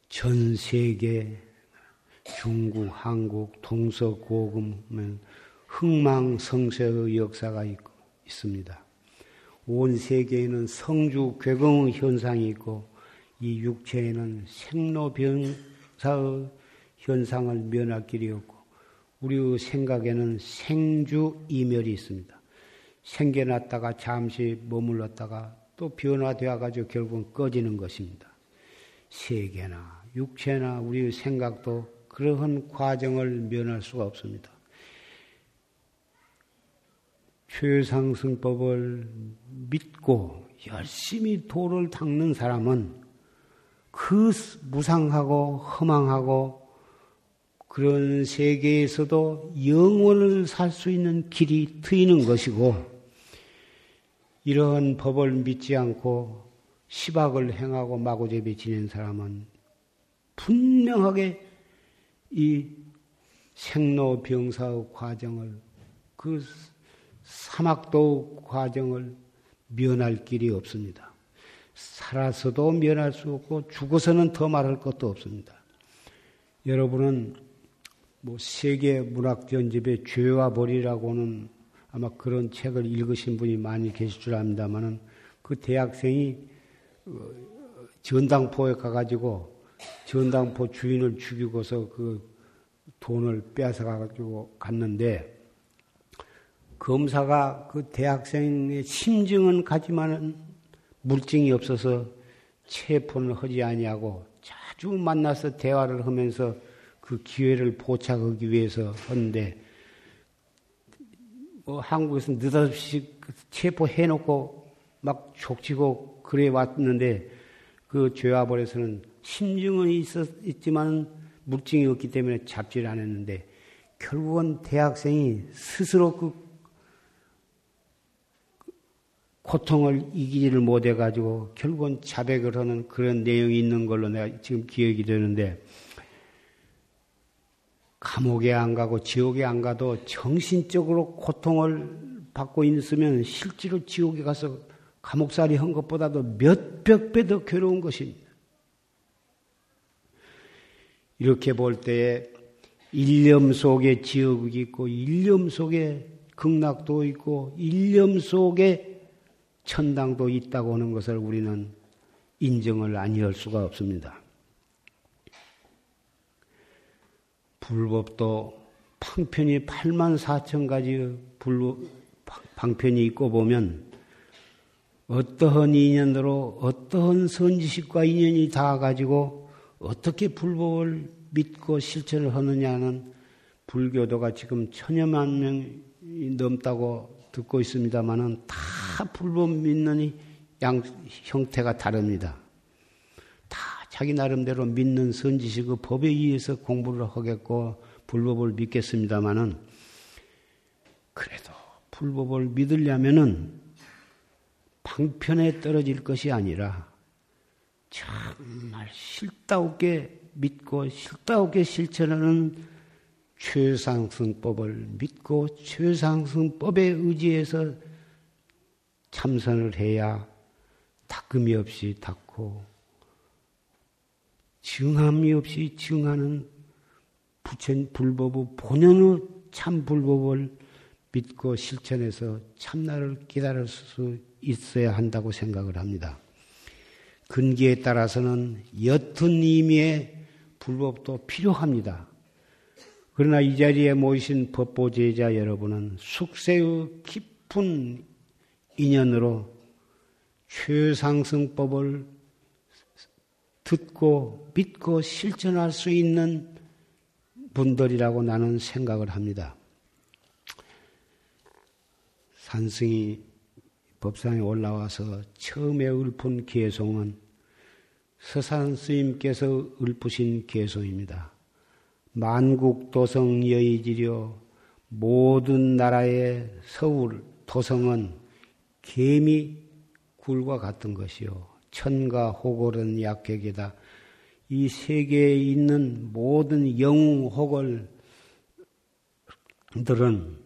A: 전 세계 중국, 한국, 동서고금은 흥망성쇠의 역사가 있고, 있습니다. 온 세계에는 성주 괴공 현상이 있고 이 육체에는 생로병사의 현상을 면할 길이 없고 우리의 생각에는 생주 이멸이 있습니다. 생겨났다가 잠시 머물렀다가 또 변화되어 가지고 결국은 꺼지는 것입니다. 세계나 육체나 우리의 생각도 그러한 과정을 면할 수가 없습니다. 최상승법을 믿고 열심히 도를 닦는 사람은 그 무상하고 허망하고 그런 세계에서도 영원을 살 수 있는 길이 트이는 것이고 이러한 법을 믿지 않고 시박을 행하고 마구잡이 지낸 사람은 분명하게 이 생로병사의 과정을 그 사막도 과정을 면할 길이 없습니다. 살아서도 면할 수 없고 죽어서는 더 말할 것도 없습니다. 여러분은 뭐 세계 문학 전집의 죄와 벌이라고는 아마 그런 책을 읽으신 분이 많이 계실 줄 압니다만은 그 대학생이 어, 전당포에 가가지고 전당포 주인을 죽이고서 그 돈을 빼앗아 가지고 갔는데 검사가 그 대학생의 심증은 가지만은 물증이 없어서 체포는 하지 아니하고 자주 만나서 대화를 하면서 그 기회를 포착하기 위해서 하는데 뭐 한국에서 느닷없이 체포해놓고 막 족치고 그래 왔는데 그 죄와벌에서는 심증은 있었, 있지만 물증이 없기 때문에 잡지를 않았는데 결국은 대학생이 스스로 그 고통을 이기지를 못해가지고 결국은 자백을 하는 그런 내용이 있는 걸로 내가 지금 기억이 되는데 감옥에 안 가고 지옥에 안 가도 정신적으로 고통을 받고 있으면 실제로 지옥에 가서 감옥살이 한 것보다도 몇백 배 더 괴로운 것입니다. 이렇게 볼 때에 일념 속에 지옥이 있고 일념 속에 극락도 있고 일념 속에 천당도 있다고 하는 것을 우리는 인정을 아니할 수가 없습니다. 불법도 방편이 8만 4천 가지 불 방편이 있고 보면 어떠한 인연으로 어떠한 선지식과 인연이 닿아가지고 어떻게 불법을 믿고 실천을 하느냐는 불교도가 지금 천여만 명이 넘다고 듣고 있습니다만은 다 불법 믿는 양 형태가 다릅니다. 다 자기 나름대로 믿는 선지식 그 법에 의해서 공부를 하겠고 불법을 믿겠습니다만은 그래도 불법을 믿으려면은 방편에 떨어질 것이 아니라 정말 실다우게 믿고 실다우게 실천하는 최상승법을 믿고 최상승법에 의지해서 참선을 해야 닦음이 없이 닦고 증함이 없이 증하는 부처 불법의 본연의 참 불법을 믿고 실천해서 참나를 기다릴 수 있어야 한다고 생각을 합니다. 근기에 따라서는 옅은 의미의 불법도 필요합니다. 그러나 이 자리에 모이신 법보제자 여러분은 숙세의 깊은 인연으로 최상승법을 듣고 믿고 실천할 수 있는 분들이라고 나는 생각을 합니다. 산승이 법상에 올라와서 처음에 읊은 개송은 서산 스님께서 읊으신 개송입니다. 만국 도성 여의지려 모든 나라의 서울 도성은 개미 굴과 같은 것이요. 천가 호골은 약객이다. 이 세계에 있는 모든 영웅 호골들은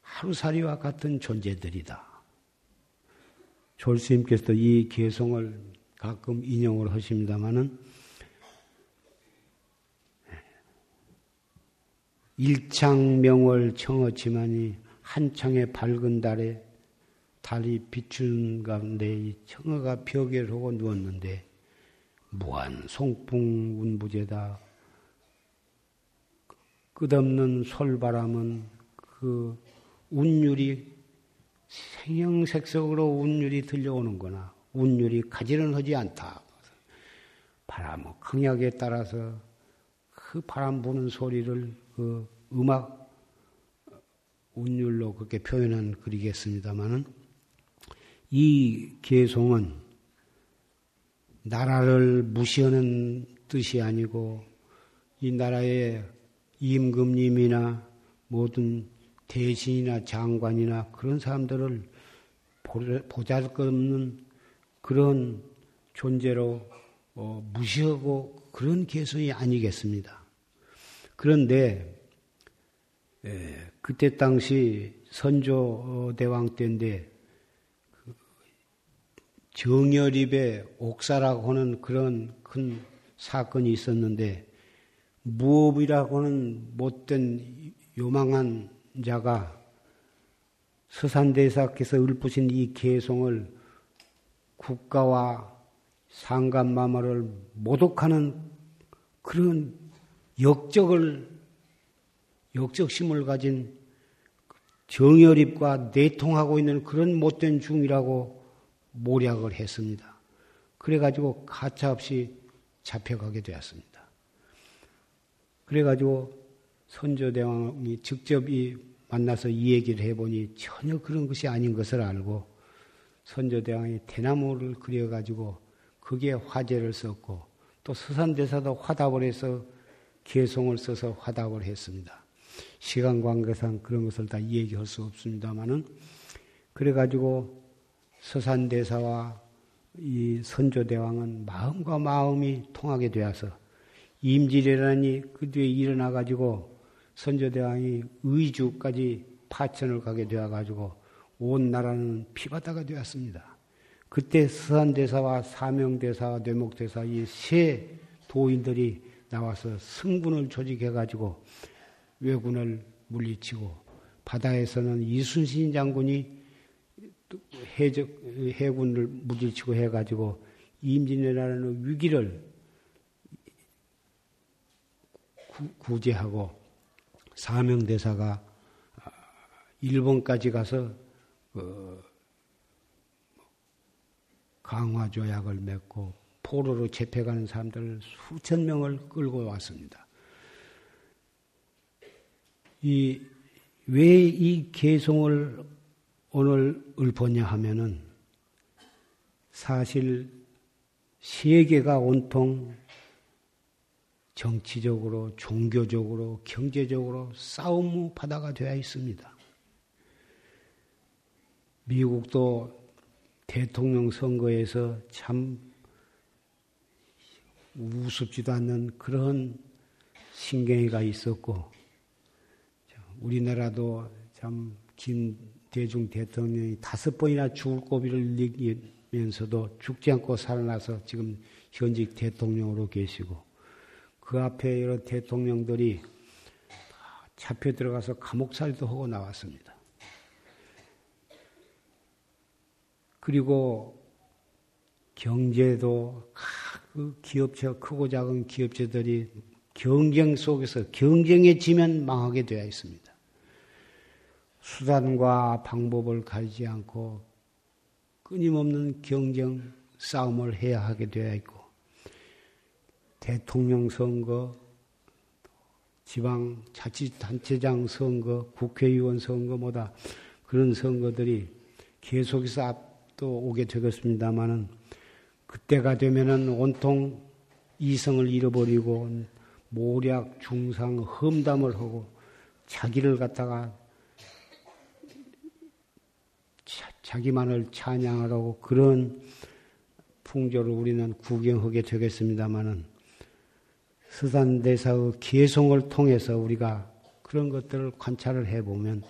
A: 하루살이와 같은 존재들이다. 졸스님께서도 이 개성을 가끔 인용을 하십니다마는 일창명월 청어치만이 한창의 밝은 달에 달이 비추는 가운데 이 청어가 벽에 서고 누웠는데 무한 송풍 운부제다. 끝없는 솔바람은 그 운율이 생형색석으로 운율이 들려오는 거나 운율이 가지런 하지 않다. 바람 강약에 따라서 그 바람 부는 소리를 그 음악 운율로 그렇게 표현한 글이겠습니다만은 이 개송은 나라를 무시하는 뜻이 아니고 이 나라의 임금님이나 모든 대신이나 장관이나 그런 사람들을 보잘것없는 그런 존재로 어, 무시하고 그런 개성이 아니겠습니다. 그런데 에, 그때 당시 선조 대왕 때인데 그 정열입의 옥사라고 하는 그런 큰 사건이 있었는데 무업이라고 하는 못된 요망한 자가 서산대사께서 읊으신 이 개송을 국가와 상간마마를 모독하는 그런 역적을 역적심을 가진 정열입과 내통하고 있는 그런 못된 중이라고 모략을 했습니다. 그래가지고 가차없이 잡혀가게 되었습니다. 그래가지고 선조대왕이 직접 이 만나서 이 얘기를 해보니 전혀 그런 것이 아닌 것을 알고 선조대왕이 대나무를 그려가지고 그게 화제를 썼고 또 서산대사도 화답을 해서 개송을 써서 화답을 했습니다. 시간 관계상 그런 것을 다 얘기할 수 없습니다만은 그래가지고 서산대사와 이 선조대왕은 마음과 마음이 통하게 되어서 임질이라니 그 뒤에 일어나 가지고 선조대왕이 의주까지 파천을 가게 되어 가지고 온 나라는 피바다가 되었습니다. 그때 서산대사와 사명대사와 뇌목대사 이 세 도인들이 나와서 승군을 조직해 가지고 왜군을 물리치고 바다에서는 이순신 장군이 해적, 해군을 물리치고 해가지고 임진왜란의 위기를 구제하고 사명대사가 일본까지 가서 그 강화 조약을 맺고 포로로 잡혀가는 사람들 수천 명을 끌고 왔습니다. 이, 왜 이 개송을 오늘 읊었냐 하면은 사실 세계가 온통 정치적으로, 종교적으로, 경제적으로 싸움 바다가 되어 있습니다. 미국도 대통령 선거에서 참 우습지도 않는 그런 신경이가 있었고, 우리나라도 참김 대중 대통령이 다섯 번이나 죽을 고비를 이기면서도 죽지 않고 살아나서 지금 현직 대통령으로 계시고, 그 앞에 여러 대통령들이 잡혀 들어가서 감옥살이도 하고 나왔습니다. 그리고 경제도 그 기업체 크고 작은 기업체들이 경쟁 속에서 경쟁에 지면 망하게 되어 있습니다. 수단과 방법을 가리지 않고 끊임없는 경쟁 싸움을 해야 하게 되어 있고 대통령 선거, 지방 자치단체장 선거, 국회의원 선거보다 그런 선거들이 계속해서 앞도 오게 되겠습니다만은 그때가 되면은 온통 이성을 잃어버리고 모략, 중상, 험담을 하고 자기를 갖다가 자, 기만을 찬양하라고 그런 풍조를 우리는 구경하게 되겠습니다만은 서산대사의 개송을 통해서 우리가 그런 것들을 관찰을 해보면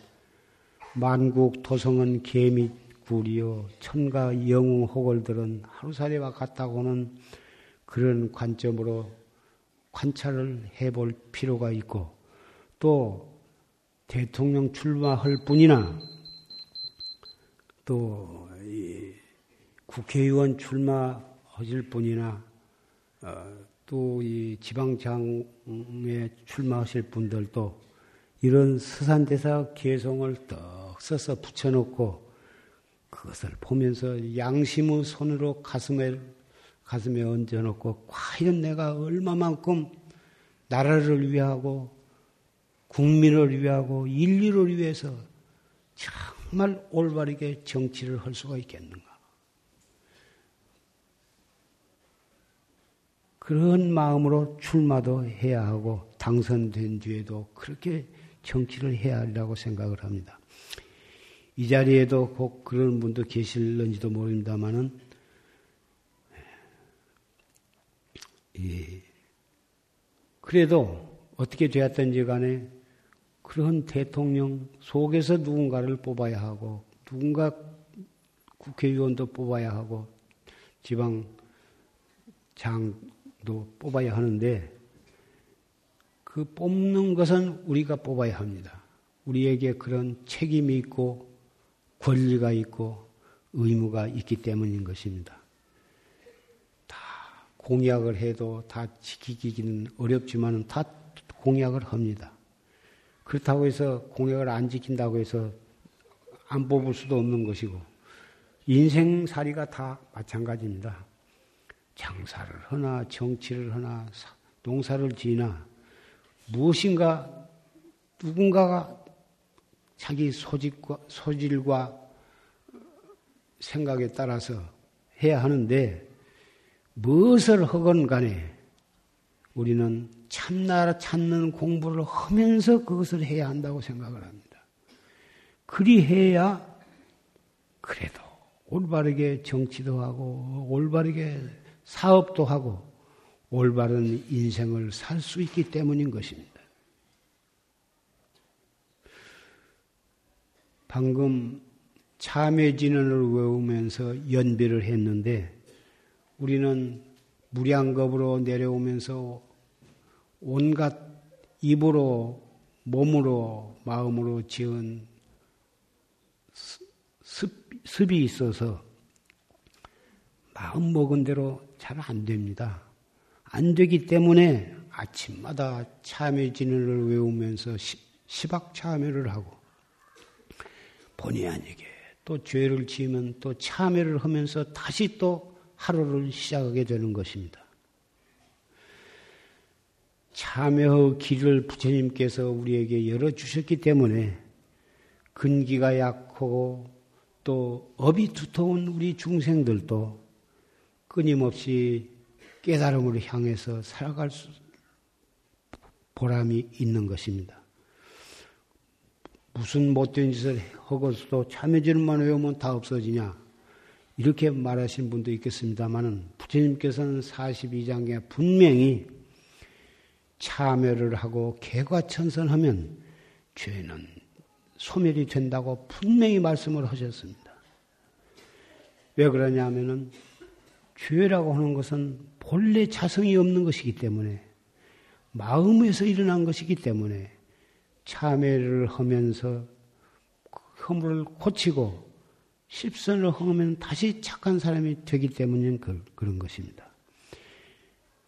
A: 만국 도성은 개미 구리요 천가 영웅 호걸들은 하루살이와 같다고는 그런 관점으로 관찰을 해볼 필요가 있고 또 대통령 출마할 뿐이나 또 국회의원 출마하실 분이나 어, 또이 지방장에 출마하실 분들도 이런 서산대사 개성을 떡 써서 붙여놓고 그것을 보면서 양심의 손으로 가슴에 가슴에 얹어놓고 과연 내가 얼마만큼 나라를 위하고 국민을 위하고 인류를 위해서 정말 올바르게 정치를 할 수가 있겠는가? 그런 마음으로 출마도 해야 하고 당선된 뒤에도 그렇게 정치를 해야 하리라고 생각을 합니다. 이 자리에도 꼭 그런 분도 계실런지도 모릅니다만은 예. 그래도 어떻게 되었든지 간에 그런 대통령 속에서 누군가를 뽑아야 하고 누군가 국회의원도 뽑아야 하고 지방 장도 뽑아야 하는데 그 뽑는 것은 우리가 뽑아야 합니다. 우리에게 그런 책임이 있고 권리가 있고 의무가 있기 때문인 것입니다. 다 공약을 해도 다 지키기는 어렵지만 다 공약을 합니다. 그렇다고 해서 공약을 안 지킨다고 해서 안 뽑을 수도 없는 것이고 인생살이가 다 마찬가지입니다. 장사를 하나 정치를 하나 농사를 지나 무엇인가 누군가가 자기 소질과, 소질과 생각에 따라서 해야 하는데 무엇을 하건 간에 우리는 참나라 찾는 공부를 하면서 그것을 해야 한다고 생각을 합니다. 그리해야 그래도 올바르게 정치도 하고 올바르게 사업도 하고 올바른 인생을 살 수 있기 때문인 것입니다. 방금 참회진언을 외우면서 연비를 했는데 우리는 무량겁으로 내려오면서 온갖 입으로 몸으로 마음으로 지은 습, 습이 있어서 마음 먹은 대로 잘 안 됩니다. 안 되기 때문에 아침마다 참회진을 외우면서 시박 참회를 하고 본의 아니게 또 죄를 지으면 또 참회를 하면서 다시 또 하루를 시작하게 되는 것입니다. 참여의 길을 부처님께서 우리에게 열어주셨기 때문에 근기가 약하고 또 업이 두터운 우리 중생들도 끊임없이 깨달음을 향해서 살아갈 수, 보람이 있는 것입니다. 무슨 못된 짓을 하고서도 참여질만 외우면 다 없어지냐? 이렇게 말하신 분도 있겠습니다만은 부처님께서는 42장에 분명히 참여를 하고 개과천선하면 죄는 소멸이 된다고 분명히 말씀을 하셨습니다. 왜 그러냐면은 죄라고 하는 것은 본래 자성이 없는 것이기 때문에 마음에서 일어난 것이기 때문에 참회를 하면서 허물을 고치고 십선을 하면 다시 착한 사람이 되기 때문인 그, 그런 것입니다.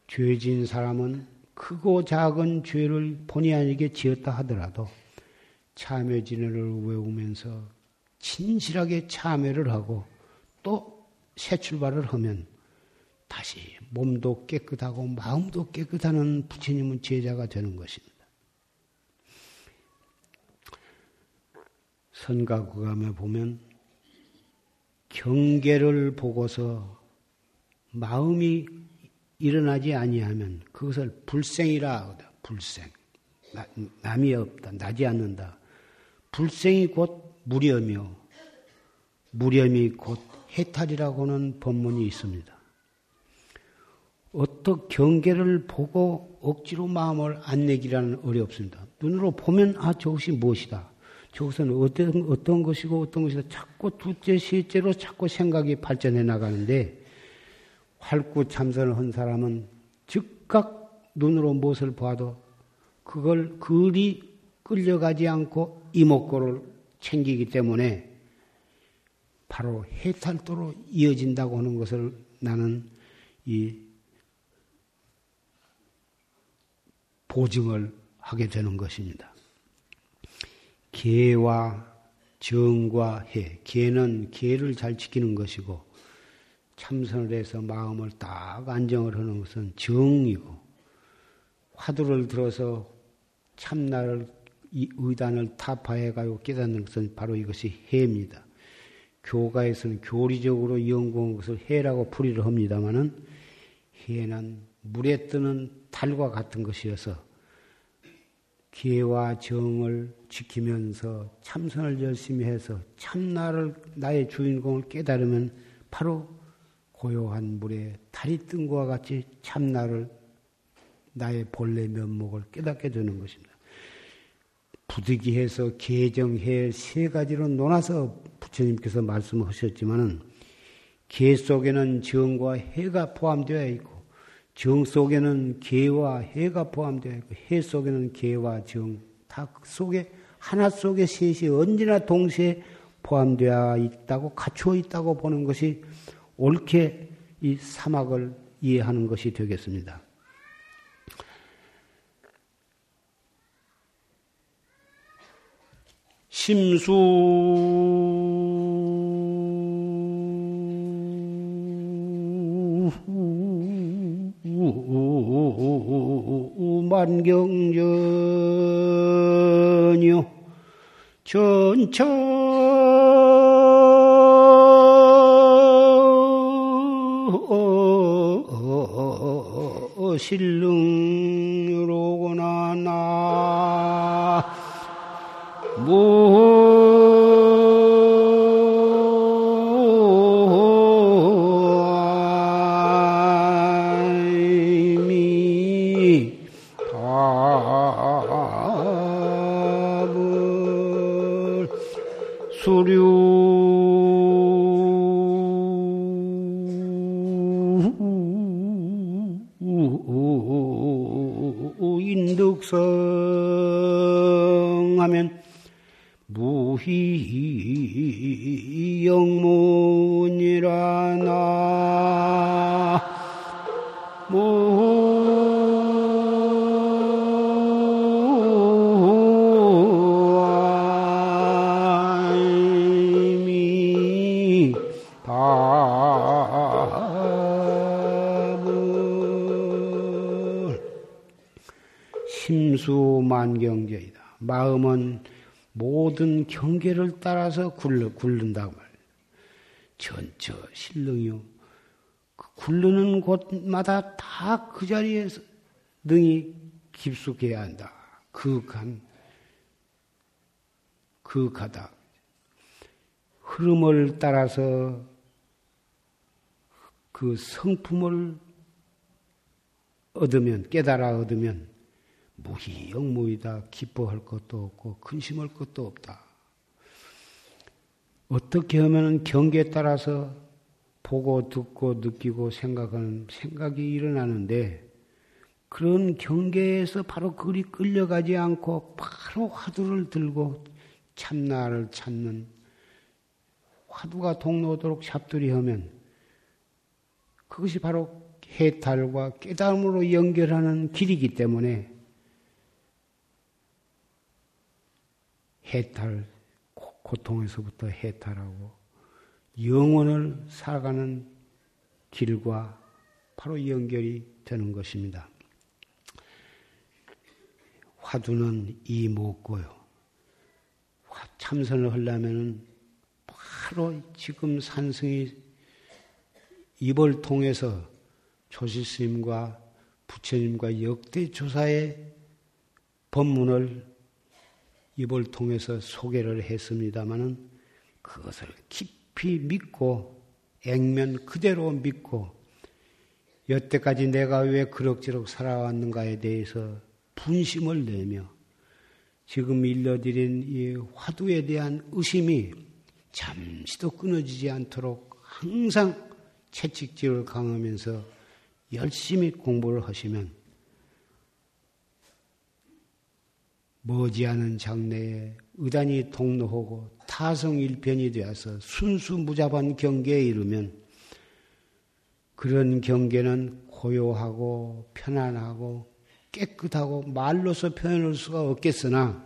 A: 죄진 사람은 크고 작은 죄를 본의 아니게 지었다 하더라도 참회 진회를 외우면서 진실하게 참회를 하고 또 새 출발을 하면 다시 몸도 깨끗하고 마음도 깨끗하는 부처님은 제자가 되는 것입니다. 선가구감에 보면 경계를 보고서 마음이 일어나지 아니하면 그것을 불생이라 하거든. 불생. 남이 없다. 나지 않는다. 불생이 곧 무렴이요. 무렴이 곧 해탈이라고 하는 법문이 있습니다. 어떤 경계를 보고 억지로 마음을 안 내기라는 어렵습니다. 눈으로 보면 아 저것이 무엇이다. 저것은 어떤 어떤 것이고 어떤 것이다. 자꾸 둘째, 셋째로 자꾸 생각이 발전해 나가는데 활구 참선을 한 사람은 즉각 눈으로 무엇을 봐도 그걸 그리 끌려가지 않고 이목구를 챙기기 때문에 바로 해탈도로 이어진다고 하는 것을 나는 이 보증을 하게 되는 것입니다. 개와 정과 해. 개는 개를 잘 지키는 것이고 참선을 해서 마음을 딱 안정을 하는 것은 정이고 화두를 들어서 참나를 이 의단을 타파해가지고 깨닫는 것은 바로 이것이 해입니다. 교가에서는 교리적으로 연구한 것을 해라고 풀이를 합니다마는 해는 물에 뜨는 달과 같은 것이어서 기회와 정을 지키면서 참선을 열심히 해서 참나를 나의 주인공을 깨달으면 바로 고요한 물에 달이 뜬 것과 같이 참나를 나의 본래 면목을 깨닫게 되는 것입니다. 부득이해서 개정해 세 가지로 논아서 부처님께서 말씀하셨지만은 개 속에는 정과 해가 포함되어 있고 정 속에는 개와 해가 포함되어 있고 해 속에는 개와 정, 다 속에 하나 속에 셋이 언제나 동시에 포함되어 있다고 갖추어 있다고 보는 것이 옳게 이 사막을 이해하는 것이 되겠습니다. 심수 만경전요 전차 실릉 심수만경제이다. 마음은 모든 경계를 따라서 굴러, 굴른다고 말이야. 전처 실능이요. 그 굴르는 곳마다 다 그 자리에서 능이 깊숙해야 한다. 그간, 그 가다. 흐름을 따라서 그 성품을 얻으면, 깨달아 얻으면 무희 영무이다. 기뻐할 것도 없고 근심할 것도 없다. 어떻게 하면 경계에 따라서 보고 듣고 느끼고 생각하는 생각이 일어나는데 그런 경계에서 바로 그리 끌려가지 않고 바로 화두를 들고 참나를 찾는 화두가 동로도록 잡들이 하면 그것이 바로 해탈과 깨달음으로 연결하는 길이기 때문에 해탈, 고통에서부터 해탈하고 영혼을 살아가는 길과 바로 연결이 되는 것입니다. 화두는 이 먹고요. 참선을 하려면 바로 지금 산승이 입을 통해서 조실스님과 부처님과 역대 조사의 법문을 입을 통해서 소개를 했습니다마는 그것을 깊이 믿고 액면 그대로 믿고 여태까지 내가 왜 그럭저럭 살아왔는가에 대해서 분심을 내며 지금 일러드린 이 화두에 대한 의심이 잠시도 끊어지지 않도록 항상 채찍질을 강하면서 열심히 공부를 하시면 머지않은 장래에 의단이 동로하고 타성일편이 되어서 순수무잡한 경계에 이르면 그런 경계는 고요하고 편안하고 깨끗하고 말로서 표현할 수가 없겠으나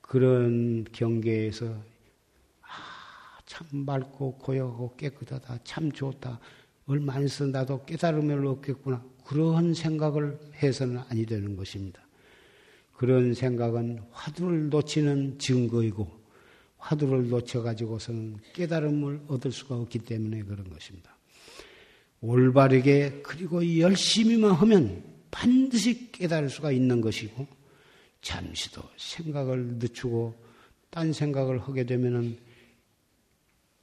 A: 그런 경계에서 아, 참 맑고 고요하고 깨끗하다 참 좋다 얼마 안 나도 깨달음을 얻겠구나 그러한 생각을 해서는 아니 되는 것입니다. 그런 생각은 화두를 놓치는 증거이고 화두를 놓쳐가지고서는 깨달음을 얻을 수가 없기 때문에 그런 것입니다. 올바르게 그리고 열심히만 하면 반드시 깨달을 수가 있는 것이고 잠시도 생각을 늦추고 딴 생각을 하게 되면은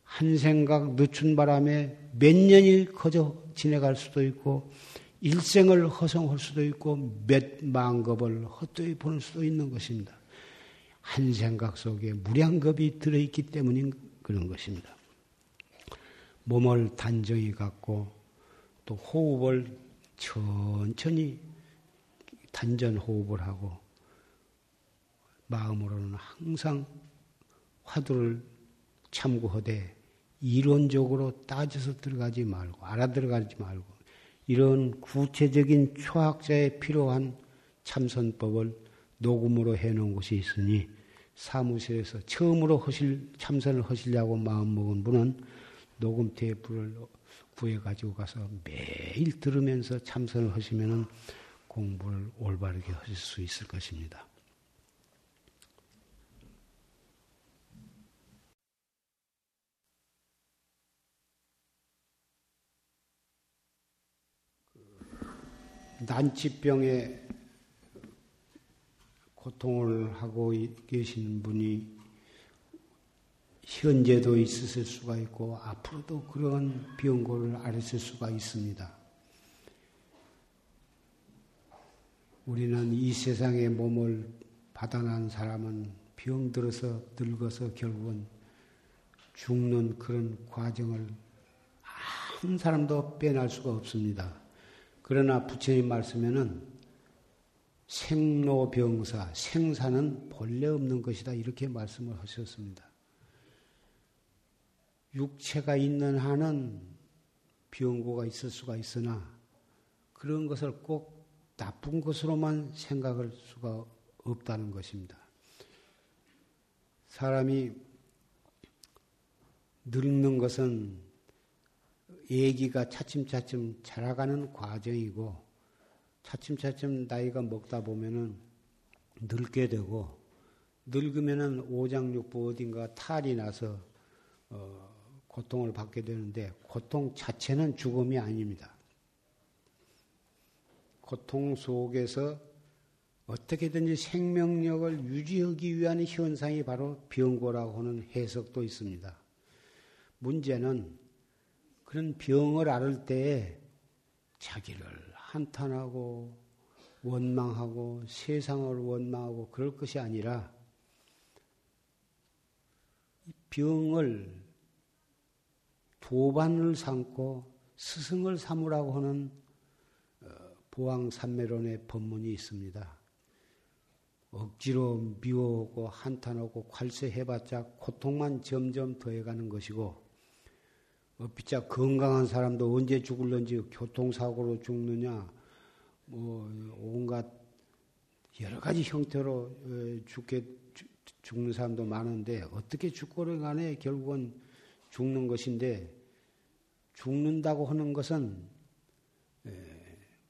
A: 한 생각 늦춘 바람에 몇 년이 거저 지내갈 수도 있고 일생을 허송할 수도 있고 몇 만급을 헛되이 보낼 수도 있는 것입니다. 한 생각 속에 무량겁이 들어있기 때문인 그런 것입니다. 몸을 단정히 갖고 또 호흡을 천천히 단전 호흡을 하고 마음으로는 항상 화두를 참고하되 이론적으로 따져서 들어가지 말고 알아들어가지 말고 이런 구체적인 초학자에 필요한 참선법을 녹음으로 해놓은 곳이 있으니 사무실에서 처음으로 허실, 참선을 하시려고 마음먹은 분은 녹음 테이프를 구해가지고 가서 매일 들으면서 참선을 하시면 공부를 올바르게 하실 수 있을 것입니다. 난치병에 고통을 하고 계신 분이 현재도 있으실 수가 있고 앞으로도 그런 병고를 앓으실 수가 있습니다. 우리는 이 세상에 몸을 받아난 사람은 병들어서 늙어서 결국은 죽는 그런 과정을 한 사람도 빼낼 수가 없습니다. 그러나 부처님 말씀에는 생로병사, 생사는 본래 없는 것이다. 이렇게 말씀을 하셨습니다. 육체가 있는 한은 병고가 있을 수가 있으나 그런 것을 꼭 나쁜 것으로만 생각할 수가 없다는 것입니다. 사람이 늙는 것은 얘기가 차츰차츰 자라가는 과정이고 차츰차츰 나이가 먹다 보면은 늙게 되고 늙으면은 오장육부 어딘가 탈이 나서 어, 고통을 받게 되는데 고통 자체는 죽음이 아닙니다. 고통 속에서 어떻게든지 생명력을 유지하기 위한 현상이 바로 병고라고 하는 해석도 있습니다. 문제는 그런 병을 앓을 때에 자기를 한탄하고 원망하고 세상을 원망하고 그럴 것이 아니라 병을 도반을 삼고 스승을 삼으라고 하는 어, 보왕산매론의 법문이 있습니다. 억지로 미워하고 한탄하고 괄세해봤자 고통만 점점 더해가는 것이고 어피자 건강한 사람도 언제 죽을런지 교통사고로 죽느냐 뭐 온갖 여러 가지 형태로 어, 죽게 죽는 사람도 많은데 어떻게 죽고를 간에 결국은 죽는 것인데 죽는다고 하는 것은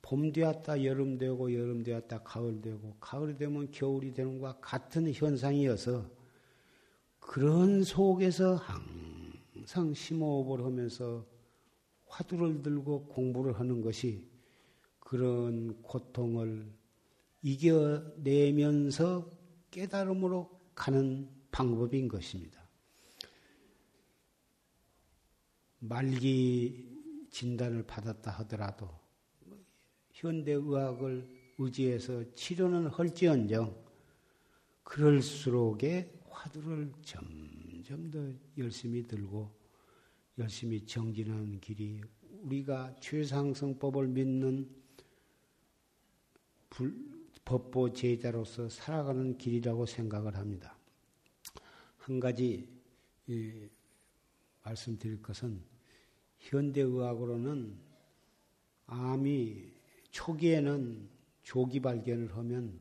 A: 봄 되었다 여름 되고 여름 되었다 가을 되고 가을이 되면 겨울이 되는 것과 같은 현상이어서 그런 속에서 항상 심호흡을 하면서 화두를 들고 공부를 하는 것이 그런 고통을 이겨내면서 깨달음으로 가는 방법인 것입니다. 말기 진단을 받았다 하더라도 현대의학을 의지해서 치료는 할지언정 그럴수록에 화두를 점 점 더 열심히 들고 열심히 정진하는 길이 우리가 최상승법을 믿는 불, 법보 제자로서 살아가는 길이라고 생각을 합니다. 한 가지 예, 말씀드릴 것은 현대의학으로는 암이 초기에는 조기 발견을 하면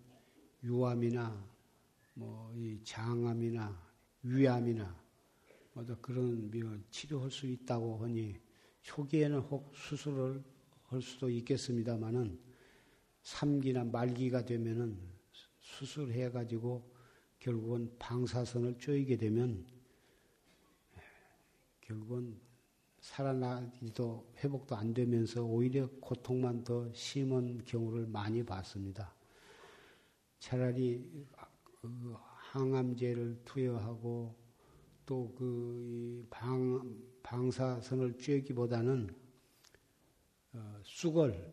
A: 유암이나 뭐이 장암이나 위암이나 뭐 그런 병을 치료할 수 있다고 하니 초기에는 혹 수술을 할 수도 있겠습니다만은 3기나 말기가 되면은 수술해 가지고 결국은 방사선을 쪼이게 되면 결국은 살아나기도 회복도 안 되면서 오히려 고통만 더 심한 경우를 많이 봤습니다. 차라리 그 항암제를 투여하고 또 그 방사선을 쬐기보다는 어, 쑥을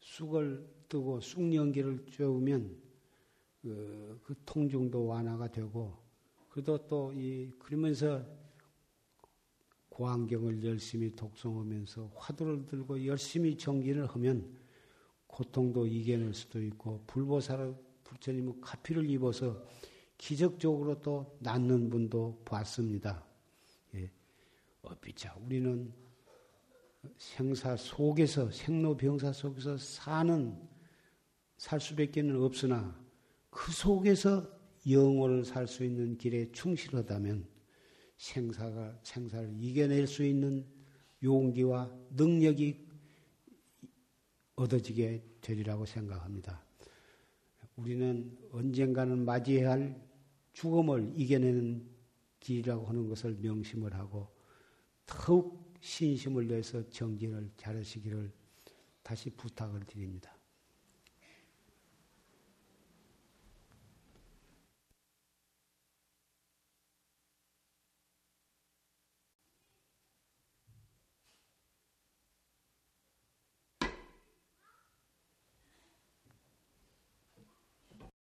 A: 쑥을 뜨고 쑥연기를 쬐우면 그, 그 통증도 완화가 되고 그래도 또 이 그러면서 고안경을 열심히 독송하면서 화두를 들고 열심히 정진을 하면 고통도 이겨낼 수도 있고 불보살을 부처님은 카피를 입어서 기적적으로 또 낫는 분도 봤습니다. 예. 어비자 우리는 생사 속에서 생로병사 속에서 사는 살 수밖에는 없으나 그 속에서 영혼을 살 수 있는 길에 충실하다면 생사가 생사를 이겨낼 수 있는 용기와 능력이 얻어지게 되리라고 생각합니다. 우리는 언젠가는 맞이해야 할 죽음을 이겨내는 길이라고 하는 것을 명심을 하고 더욱 신심을 내서 정진을 잘하시기를 다시 부탁을 드립니다.